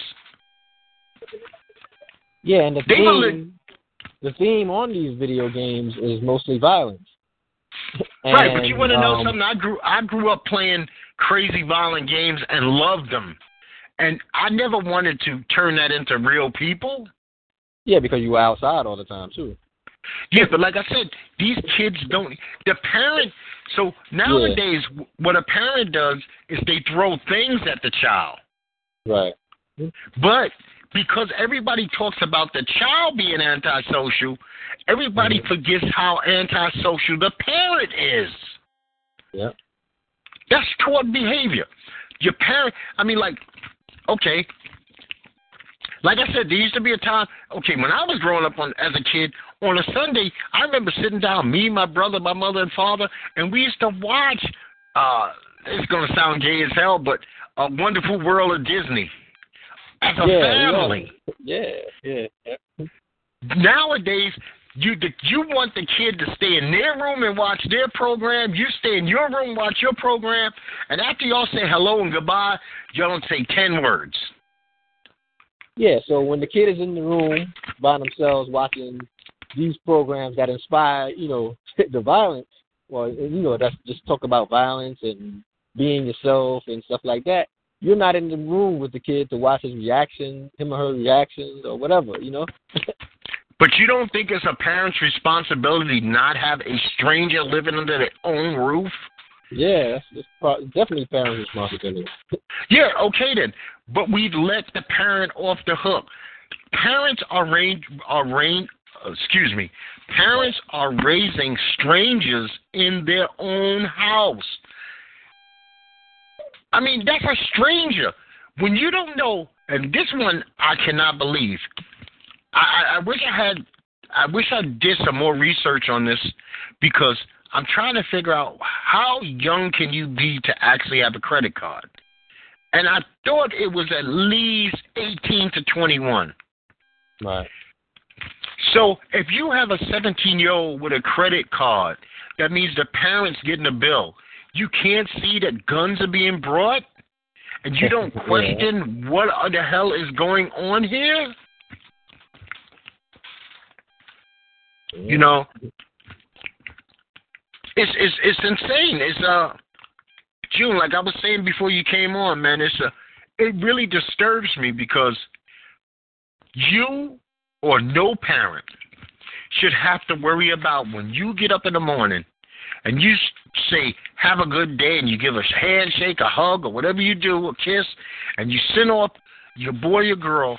Yeah, and the They theme, the theme on these video games is mostly violence. right, but you want to know um, something? I grew I grew up playing crazy violent games and loved them, and I never wanted to turn that into real people. Yeah, because you were outside all the time too. Yeah, but like I said, these kids don't. The parent. So nowadays, what a parent does is they throw things at the child. Right. But because everybody talks about the child being antisocial, everybody Mhm. forgets how antisocial the parent is. Yeah. That's toward behavior. Your parent, I mean, like, okay, like I said, there used to be a time. Okay, when I was growing up on as a kid, on a Sunday, I remember sitting down, me, my brother, my mother, and father, and we used to watch. uh It's gonna sound gay as hell, but a Wonderful World of Disney as a yeah, family. Yeah, yeah, yeah. Nowadays, you the, you want the kid to stay in their room and watch their program. You stay in your room, watch your program, and after y'all say hello and goodbye, y'all don't say ten words. Yeah, so when the kid is in the room by themselves watching these programs that inspire, you know, the violence, well, you know, that's just talk about violence and being yourself and stuff like that. You're not in the room with the kid to watch his reaction, him or her reactions or whatever, you know? But you don't think it's a parent's responsibility not have a stranger living under their own roof? Yeah, that's, that's pro- definitely parents' responsibility. Yeah, okay then. But we've let the parent off the hook. Parents are rain, are rain, uh, excuse me. Parents are raising strangers in their own house. I mean, that's a stranger. When you don't know, and this one I cannot believe. I, I, wish I had. I wish I did some more research on this because I'm trying to figure out how young can you be to actually have a credit card. And I thought it was at least 18 to 21. Right. So if you have a 17 year old with a credit card, that means the parents getting a bill. You can't see that guns are being brought, and you don't Yeah. question what the hell is going on here. You know, it's it's it's insane. It's uh, June, like I was saying before you came on, man. It's uh, it really disturbs me because you or no parent should have to worry about when you get up in the morning and you say have a good day and you give a handshake, a hug, or whatever you do, a kiss, and you send off your boy or girl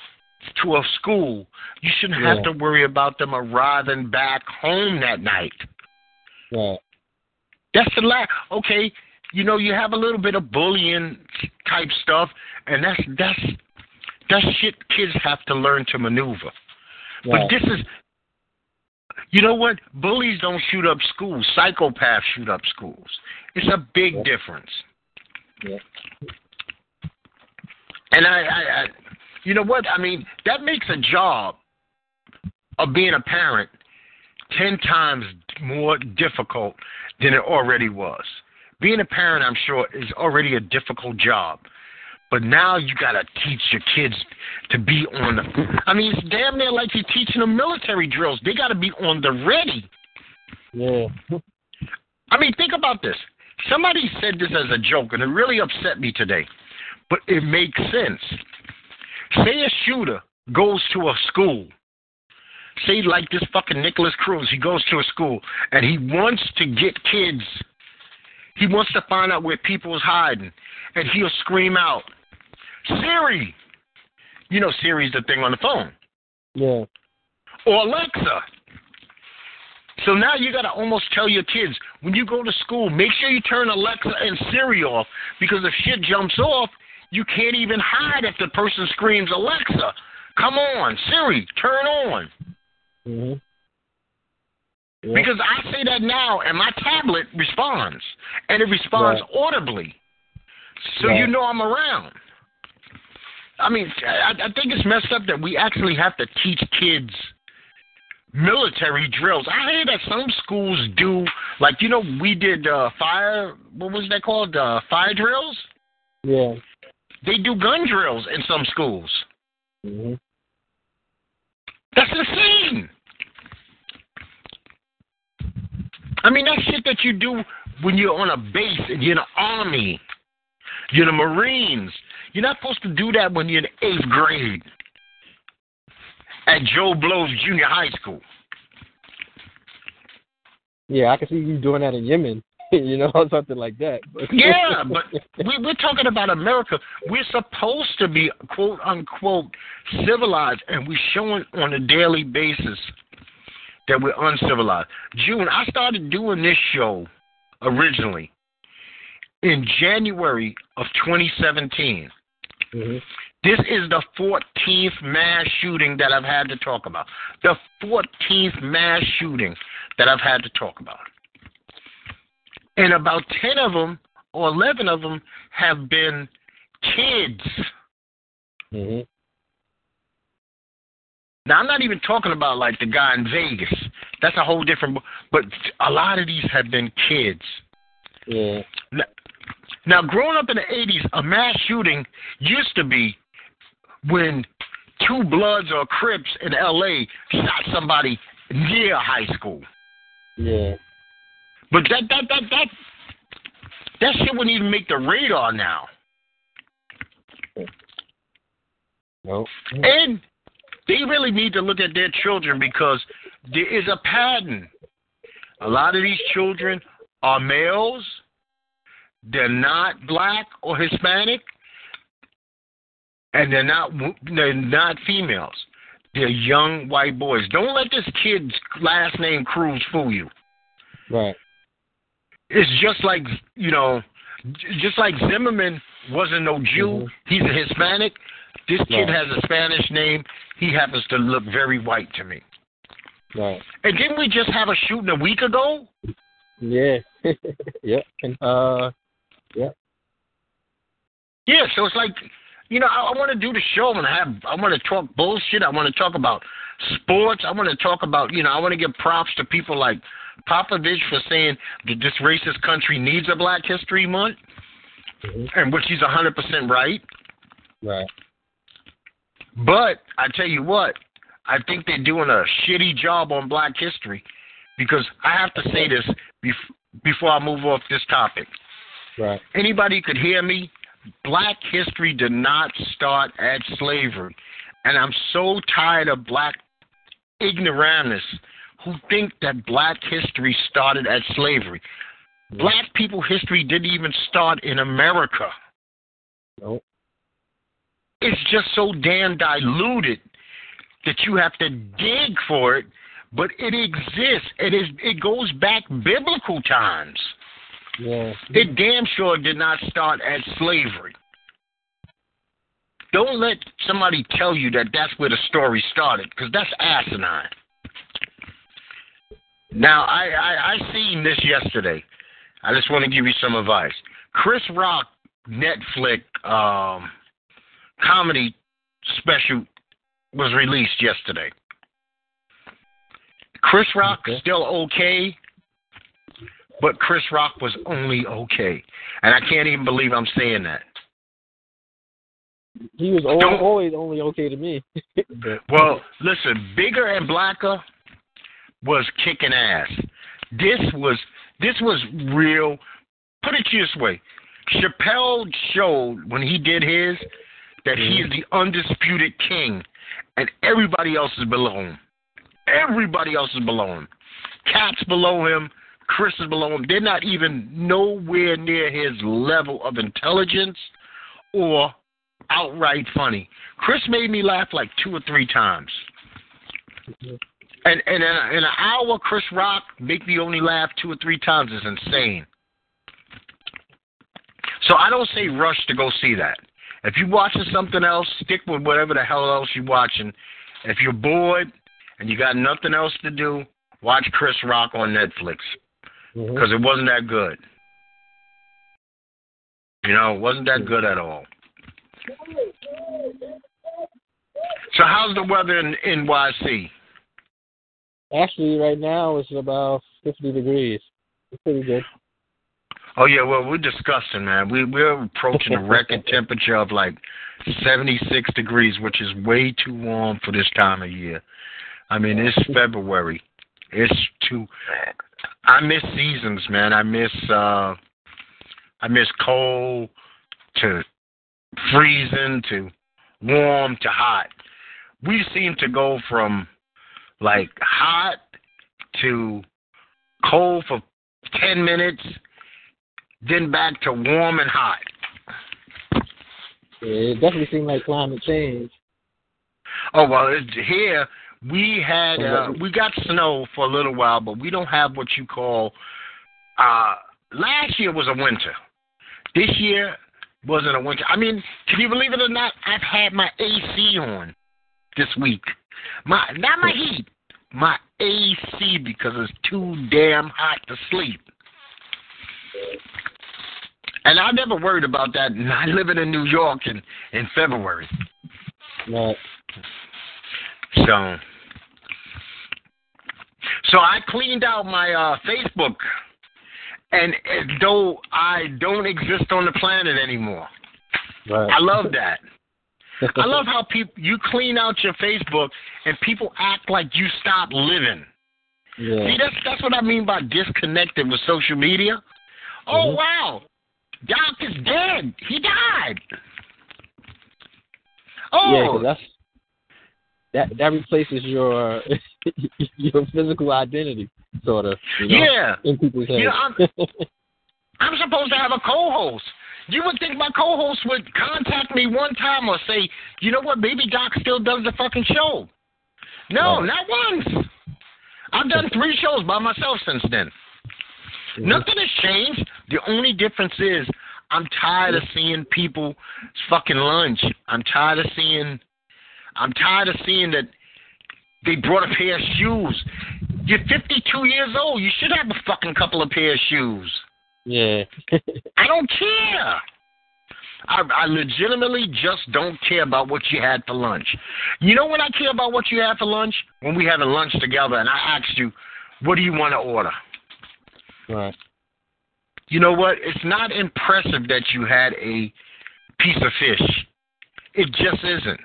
to a school. You shouldn't have to worry about them arriving back home that night. Right. That's the last. Okay, you know you have a little bit of bullying type stuff, and that's that's that's shit kids have to learn to maneuver. But this is, you know what? Bullies don't shoot up schools. Psychopaths shoot up schools. It's a big Yeah. difference. Yeah. And I, I, I, you know what? I mean, that makes a job of being a parent ten times more difficult than it already was. Being a parent, I'm sure, is already a difficult job. But now you gotta teach your kids to be on the. I mean, it's damn near like you're teaching them military drills. They gotta be on the ready. Yeah. I mean, think about this. Somebody said this as a joke, and it really upset me today. But it makes sense. Say a shooter goes to a school. say like this fucking Nikolas Cruz, he goes to a school and he wants to get kids. He wants to find out where people is hiding, and he'll scream out, "Siri!" You know, Siri's the thing on the phone. Yeah. Or Alexa. So now you got to almost tell your kids when you go to school, make sure you turn Alexa and Siri off because if shit jumps off, you can't even hide if the person screams Alexa. Come on, Siri, turn on. hmm Yeah. Because I say that now, and my tablet responds, and it responds Right. audibly, so Right. you know I'm around. I mean, I, I think it's messed up that we actually have to teach kids military drills. I hear that some schools do, like you know, we did uh, fire. What was that called? Uh, fire drills. yeah. They do gun drills in some schools. hmm That's insane. I mean, that shit that you do when you're on a base and you're in the army, you're in the Marines. You're not supposed to do that when you're in eighth grade at Joe Blow's junior high school. Yeah, I can see you doing that in Yemen, you know, something like that. Yeah, but we, we're talking about America. We're supposed to be quote unquote civilized, and we're showing on a daily basis that we're uncivilized. June, I started doing this show originally in January of 2017. hmm This is the 14th mass shooting that I've had to talk about. The 14th mass shooting that I've had to talk about. And about 10 of them or 11 of them have been kids. hmm Now, I'm not even talking about like the guy in Vegas. That's a whole different, but a lot of these have been kids. Yeah. Now, growing up in the 80s, a mass shooting used to be when two Bloods or Crips in LA shot somebody near high school. Yeah. But that that that that that shit wouldn't even make the radar now. No. And they really need to look at their children because there is a pattern. A lot of these children are males. They're not black or Hispanic, and they're not they're not females. They're young white boys. Don't let this kid's last name Cruz fool you. Right. It's just like you know, just like Zimmerman wasn't no Jew. Mhm. He's a Hispanic. This kid Right. has a Spanish name. He happens to look very white to me. Right. And didn't we just have a shooting a week ago? Yeah. yep. And uh, Yeah, so it's like, you know, I, I want to do the show and have, I want to talk bullshit. I want to talk about sports. I want to talk about, you know, I want to give props to people like Popovich for saying that this racist country needs a Black History Month, mhm. and which he's 100% right. right. But I tell you what, I think they're doing a shitty job on Black history because I have to say this bef- before I move off this topic. Right. Anybody could hear me? Black history did not start at slavery. And I'm so tired of black ignoramus who think that black history started at slavery. Black people history didn't even start in America. Nope. It's just so damn diluted that you have to dig for it, but it exists. It is it goes back biblical times. Yeah. It damn sure did not start at slavery. Don't let somebody tell you that that's where the story started, because that's asinine. Now, I, I I seen this yesterday. I just want to give you some advice. Chris Rock Netflix um, comedy special was released yesterday. Chris Rock Okay. still okay, but Chris Rock was only okay, and I can't even believe I'm saying that. He was al- Don't- always only okay to me. Well, listen, bigger and blacker was kicking ass. This was this was real. Put it this way: Chappelle showed when he did his that he is mm-hmm. the undisputed king, and everybody else is below him. Everybody else is below him. Katt's below him. Chris is below him. They're not even nowhere near his level of intelligence or outright funny. Chris made me laugh like two or three times. Mm-hmm. And and in, a, in an hour, Chris Rock make me only laugh two or three times is insane. So I don't say rush to go see that. If you're watching something else, stick with whatever the hell else you're watching. If you're bored and you got nothing else to do, watch Chris Rock on Netflix because mm-hmm. it wasn't that good. You know, it wasn't that good at all. So how's the weather in NYC? Actually, right now it's about 50 degrees. It's pretty good. Oh yeah, well we're disgusting, man. We we're approaching a record temperature of like 76 degrees, which is way too warm for this time of year. I mean, it's February. It's too. I miss seasons, man. I miss uh, I miss cold to freezing to warm to hot. We seem to go from like hot to cold for 10 minutes, then back to warm and hot. Yeah, it definitely seems like climate change. Oh well, here we had uh, we got snow for a little while, but we don't have what you call. Uh, last year was a winter. This year wasn't a winter. I mean, can you believe it or not? I've had my AC on this week. My not my heat, my AC because it's too damn hot to sleep. And I never worried about that. Not living in New York in in February. Right. So, so I cleaned out my uh, Facebook and though I don't exist on the planet anymore. Right. I love that. I love how people you clean out your Facebook and people act like you stopped living. Yeah. See, that's that's what I mean by disconnected with social media. Oh mm-hmm. wow, Doc is dead. He died. Oh, yeah, that's that that replaces your your physical identity sort of. You know, yeah. In people's heads. You know, I'm, I'm supposed to have a co-host. You would think my co-host would contact me one time or say, you know what, maybe Doc still does the fucking show. No, not once. I've done three shows by myself since then. Mm-hmm. Nothing has changed. The only difference is I'm tired of seeing people fucking lunch. I'm tired of seeing I'm tired of seeing that they brought a pair of shoes. You're 52 years old. You should have a fucking couple of pair of shoes. Yeah. I don't care. I, I legitimately just don't care about what you had for lunch. You know when I care about what you had for lunch? When we had a lunch together and I asked you, what do you want to order? Right. You know what? It's not impressive that you had a piece of fish. It just isn't.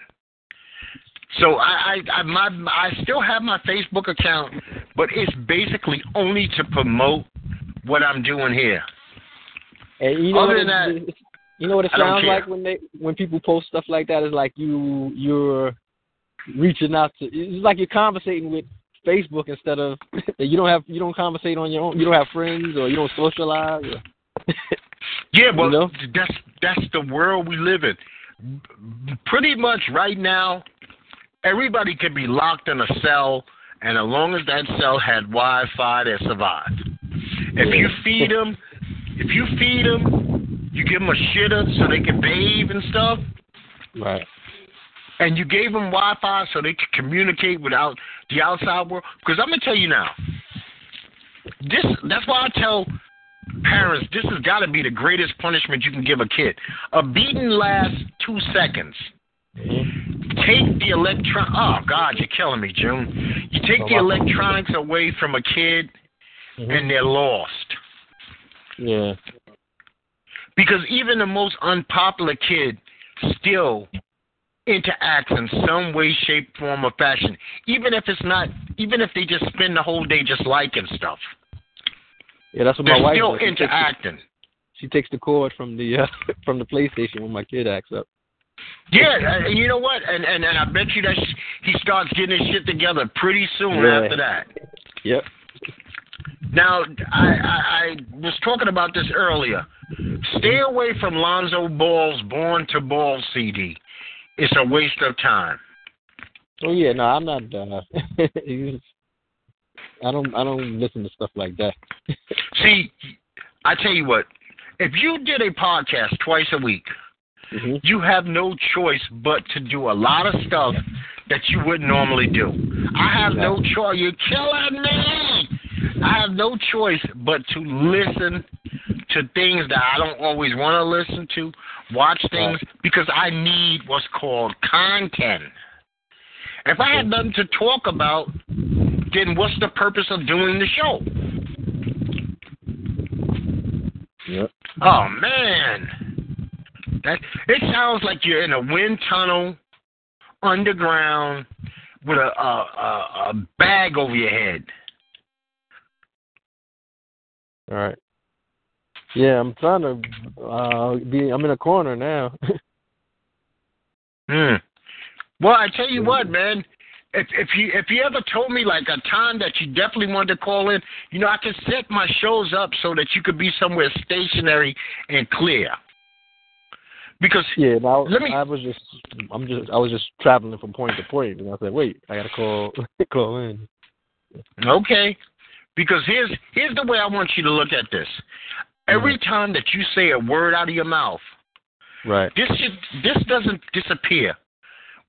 So I, I, I my I still have my Facebook account, but it's basically only to promote what I'm doing here. And you know Other what than it, that, you know what it sounds like when they when people post stuff like that. It's like you you're reaching out to. It's like you're conversating with Facebook instead of you don't have you don't conversate on your own. You don't have friends or you don't socialize. Or, yeah, but you know? that's that's the world we live in. Pretty much right now, everybody could be locked in a cell, and as long as that cell had Wi-Fi, they survived. If you feed them, if you feed them, you give them a shitter so they can bathe and stuff. Right. And you gave them Wi-Fi so they could communicate without the outside world. Because I'm gonna tell you now, this that's why I tell parents this has got to be the greatest punishment you can give a kid. A beating lasts two seconds. Take the electron. Oh God, you're killing me, June. You take the electronics away from a kid, mm-hmm. and they're lost. Yeah. Because even the most unpopular kid still interacts in some way, shape, form, or fashion. Even if it's not, even if they just spend the whole day just liking stuff. Yeah, that's what They're my wife. still interacting. She takes the cord from the uh, from the PlayStation when my kid acts up. Yeah, and you know what? And and, and I bet you that he starts getting his shit together pretty soon yeah. after that. Yep. Now, I, I, I was talking about this earlier. Stay away from Lonzo Ball's Born to Ball CD. It's a waste of time. Oh yeah, no, I'm not. Uh, I don't. I don't listen to stuff like that. See, I tell you what. If you did a podcast twice a week, mm-hmm. you have no choice but to do a lot of stuff that you wouldn't normally do. I have no choice. You're killing me. I have no choice but to listen to things that I don't always want to listen to, watch things because I need what's called content. If I had nothing to talk about, then what's the purpose of doing the show? Yep. Oh man, that it sounds like you're in a wind tunnel, underground, with a a, a, a bag over your head. All right. Yeah, I'm trying to uh be I'm in a corner now. hmm. Well, I tell you what, man. If if you if you ever told me like a time that you definitely wanted to call in, you know, I could set my shows up so that you could be somewhere stationary and clear. Because yeah, now, let me. I was just I'm just I was just traveling from point to point, and I said, wait, I gotta call call in. Okay, because here's here's the way I want you to look at this. Every mm-hmm. time that you say a word out of your mouth, right? This should this doesn't disappear.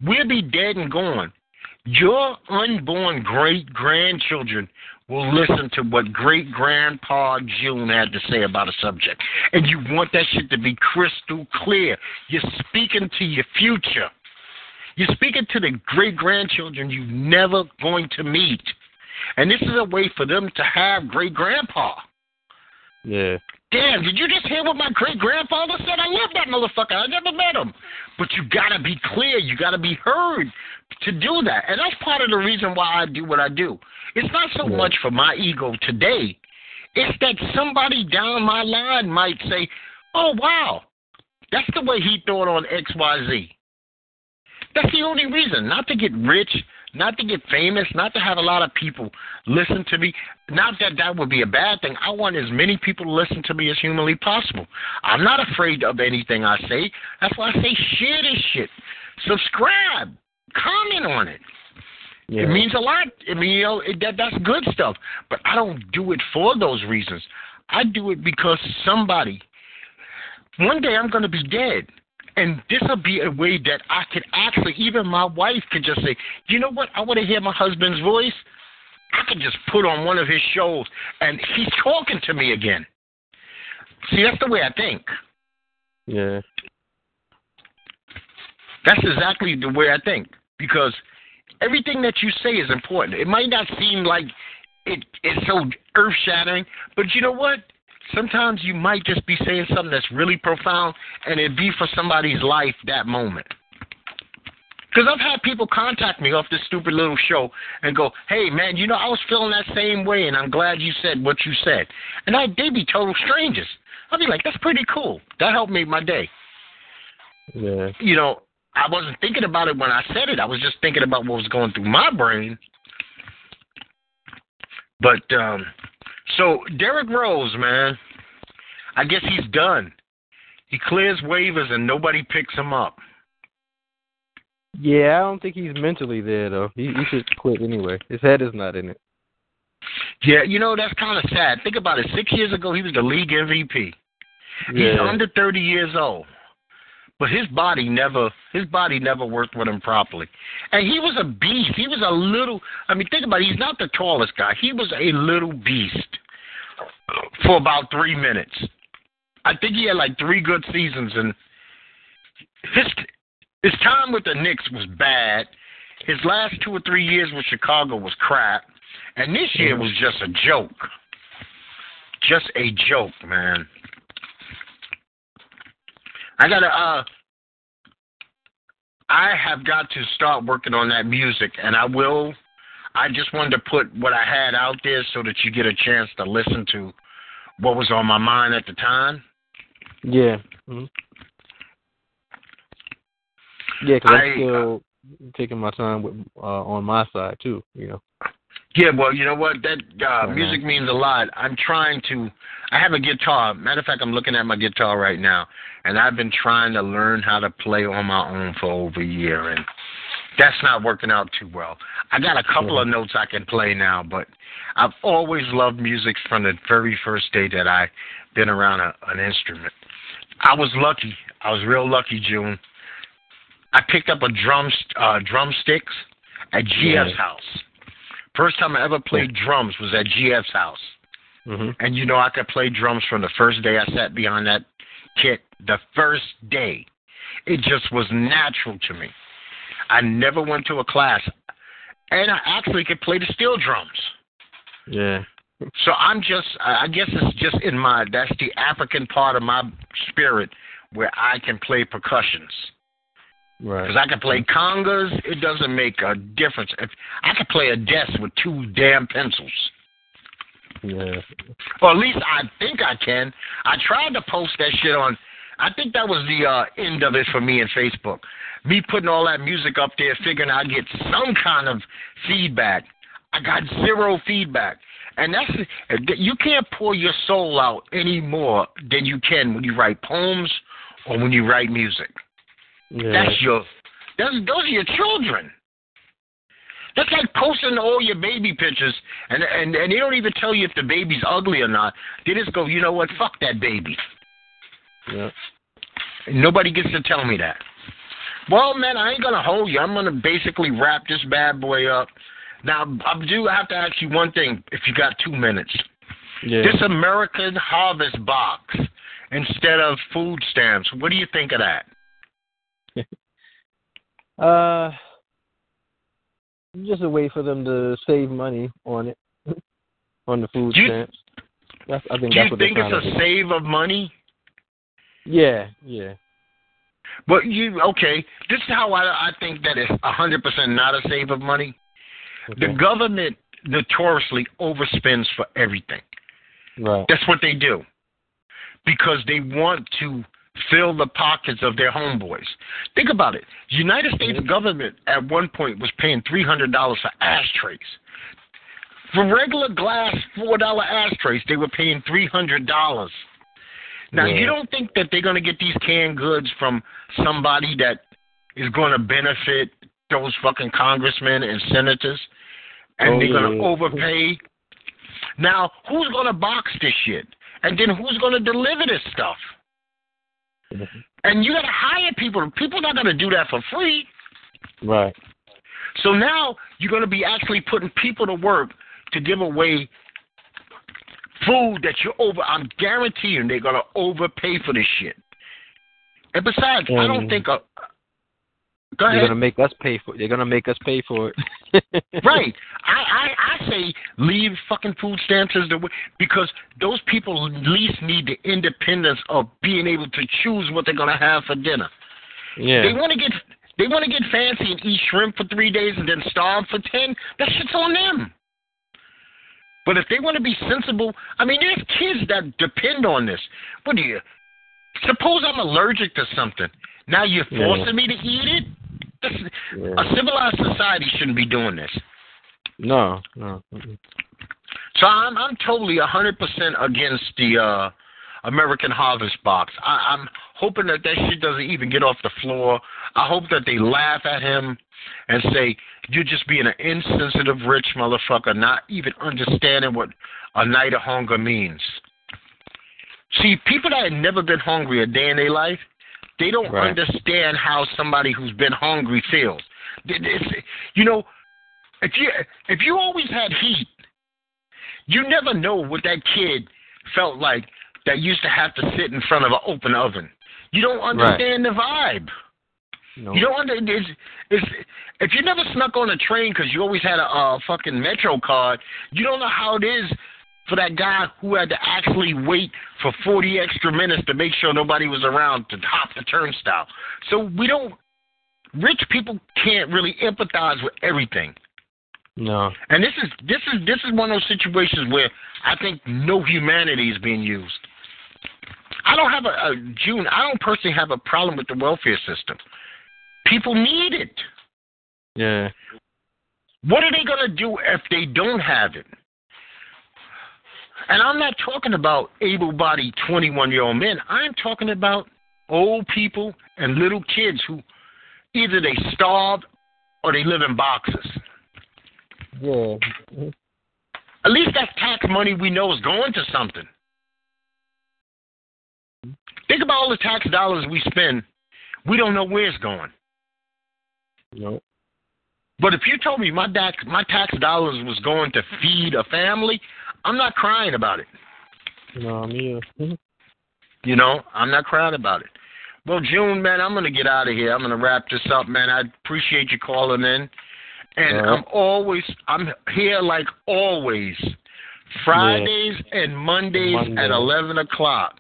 We'll be dead and gone. Your unborn great grandchildren will listen to what great grandpa June had to say about a subject. And you want that shit to be crystal clear. You're speaking to your future. You're speaking to the great grandchildren you're never going to meet. And this is a way for them to have great grandpa. Yeah. Damn, did you just hear what my great grandfather said? I love that motherfucker. I never met him. But you gotta be clear, you gotta be heard to do that. And that's part of the reason why I do what I do. It's not so yeah. much for my ego today. It's that somebody down my line might say, Oh wow, that's the way he thought on XYZ. That's the only reason. Not to get rich, not to get famous, not to have a lot of people listen to me. Not that that would be a bad thing. I want as many people to listen to me as humanly possible. I'm not afraid of anything I say. That's why I say share this shit. Subscribe. Comment on it. Yeah. It means a lot. I mean, you know, it, that that's good stuff. But I don't do it for those reasons. I do it because somebody. One day I'm going to be dead. And this will be a way that I could actually, even my wife could just say, you know what, I want to hear my husband's voice. I could just put on one of his shows and he's talking to me again. See, that's the way I think. Yeah. That's exactly the way I think because everything that you say is important. It might not seem like it, it's so earth shattering, but you know what? Sometimes you might just be saying something that's really profound and it be for somebody's life that moment. Because I've had people contact me off this stupid little show and go, hey, man, you know, I was feeling that same way and I'm glad you said what you said. And I, they'd be total strangers. I'd be like, that's pretty cool. That helped make my day. Yeah. You know, I wasn't thinking about it when I said it. I was just thinking about what was going through my brain. But um, so Derrick Rose, man, I guess he's done. He clears waivers and nobody picks him up. Yeah, I don't think he's mentally there though. He, he should quit anyway. His head is not in it. Yeah, you know that's kind of sad. Think about it. Six years ago, he was the league MVP. Yeah. He's under thirty years old, but his body never his body never worked with him properly. And he was a beast. He was a little. I mean, think about it. He's not the tallest guy. He was a little beast for about three minutes. I think he had like three good seasons, and his his time with the Knicks was bad. His last two or three years with Chicago was crap, and this year mm-hmm. was just a joke. Just a joke, man. I gotta uh I have got to start working on that music and I will I just wanted to put what I had out there so that you get a chance to listen to what was on my mind at the time. Yeah. Mm-hmm. Yeah, because I'm still taking my time with uh, on my side too. You know. Yeah, well, you know what? That uh, music means a lot. I'm trying to. I have a guitar. Matter of fact, I'm looking at my guitar right now, and I've been trying to learn how to play on my own for over a year, and that's not working out too well. I got a couple of notes I can play now, but I've always loved music from the very first day that I been around a, an instrument. I was lucky. I was real lucky, June. I picked up a drum uh, drumsticks at GF's house. First time I ever played drums was at GF's house. Mm-hmm. And you know I could play drums from the first day I sat behind that kit. The first day, it just was natural to me. I never went to a class, and I actually could play the steel drums. Yeah. So I'm just, I guess it's just in my, that's the African part of my spirit where I can play percussions. Right. Because I can play congas, it doesn't make a difference. If I can play a desk with two damn pencils. Yeah. Or at least I think I can. I tried to post that shit on. I think that was the uh, end of it for me in Facebook. Me putting all that music up there, figuring I'd get some kind of feedback. I got zero feedback. And that's you can't pour your soul out any more than you can when you write poems or when you write music. Yeah. That's your that's those are your children. That's like posting all your baby pictures and and and they don't even tell you if the baby's ugly or not. They just go, you know what, fuck that baby. Yeah. Nobody gets to tell me that. Well, man, I ain't gonna hold you. I'm gonna basically wrap this bad boy up. Now, I do have to ask you one thing. If you got two minutes, Yeah. this American Harvest box instead of food stamps. What do you think of that? Uh, just a way for them to save money on it, on the food you- stamps. That's, I think Do that's you what think it's a do. save of money? Yeah, yeah. But you okay? This is how I I think that it's a hundred percent not a save of money. Okay. The government notoriously overspends for everything. right. That's what they do. Because they want to fill the pockets of their homeboys. Think about it. The United mm-hmm. States government at one point was paying three hundred dollars for ashtrays. For regular glass four dollar ashtrays, they were paying three hundred dollars. Now Yeah. you don't think that they're gonna get these canned goods from somebody that is gonna benefit those fucking congressmen and senators and Oh, they're gonna yeah. overpay now, who's going to box this shit? And then who's going to deliver this stuff? Mhm. And you got to hire people. People not going to do that for free. Right. So now you're going to be actually putting people to work to give away food that you're over. I'm guaranteeing they're going to overpay for this shit. And besides, I don't think a. Go They're ahead. gonna make us pay for. it. They're gonna make us pay for it. Right. I, I I say leave fucking food stamps as the way because those people at least need the independence of being able to choose what they're gonna have for dinner. Yeah. They want to get they want to get fancy and eat shrimp for three days and then starve for ten. That shit's on them. But if they want to be sensible, I mean, there's kids that depend on this. What do you? Suppose I'm allergic to something. Now you're Yeah. forcing me to eat it. Yeah. A civilized society shouldn't be doing this. No. No. So I'm I'm totally a hundred percent against the uh American Harvest box. I, I'm hoping that that shit doesn't even get off the floor. I hope that they laugh at him and say you're just being an insensitive rich motherfucker, not even understanding what a night of hunger means. See, people that have never been hungry a day in their life, they don't Right. understand how somebody who's been hungry feels. It- it's- you know, if you if you always had heat, you never know what that kid felt like that used to have to sit in front of an open oven. You don't understand the vibe. No. You don't under it's, it's, if you never snuck on a train because you always had a uh, fucking Metro card, you don't know how it is for that guy who had to actually wait for 40 extra minutes to make sure nobody was around to hop the turnstile. So we don't. Rich people can't really empathize with everything. No. And this is this is this is one of those situations where I think no humanity is being used. I don't have a, a June. I don't personally have a problem with the welfare system. People need it. Yeah. What are they going to do if they don't have it? And I'm not talking about able bodied 21 year old men. I'm talking about old people and little kids who either they starve or they live in boxes. Yeah. At least that's tax money we know is going to something. Think about all the tax dollars we spend. We don't know where it's going. No. But if you told me my tax my tax dollars was going to feed a family, I'm not crying about it. No, me either. You know, I'm not crying about it. Well, June, man, I'm gonna get out of here. I'm gonna wrap this up, man. I appreciate you calling in, and right. I'm always I'm here like always, Fridays and Mondays Monday. at eleven o'clock.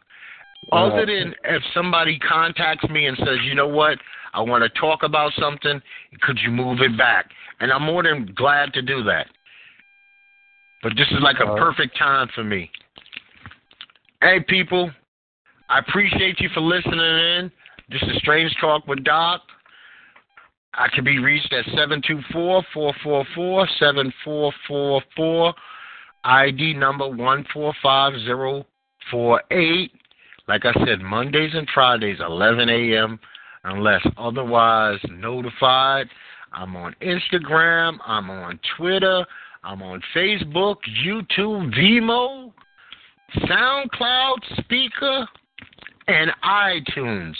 All Other right. than if somebody contacts me and says, you know what, I want to talk about something, could you move it back? And I'm more than glad to do that. But this is like a uh, perfect time for me. Hey, people, I appreciate you for listening in. This is Strange Talk with Doc. I can be reached at 724-444-7444, ID number 145048. Like I said, Mondays and Fridays, 11 a.m., unless otherwise notified. I'm on Instagram. I'm on Twitter. I'm on Facebook, YouTube, Vimeo, SoundCloud, Spreaker, and iTunes.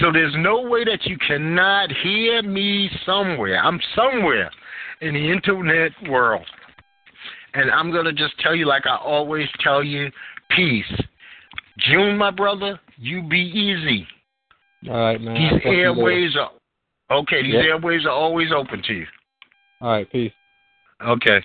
So there's no way that you cannot hear me somewhere. I'm somewhere in the internet world. And I'm going to just tell you, like I always tell you, peace. June, my brother, you be easy. All right, man. These talk to you later. airways are okay. These Yeah. airways are always open to you. All right, peace. Okay.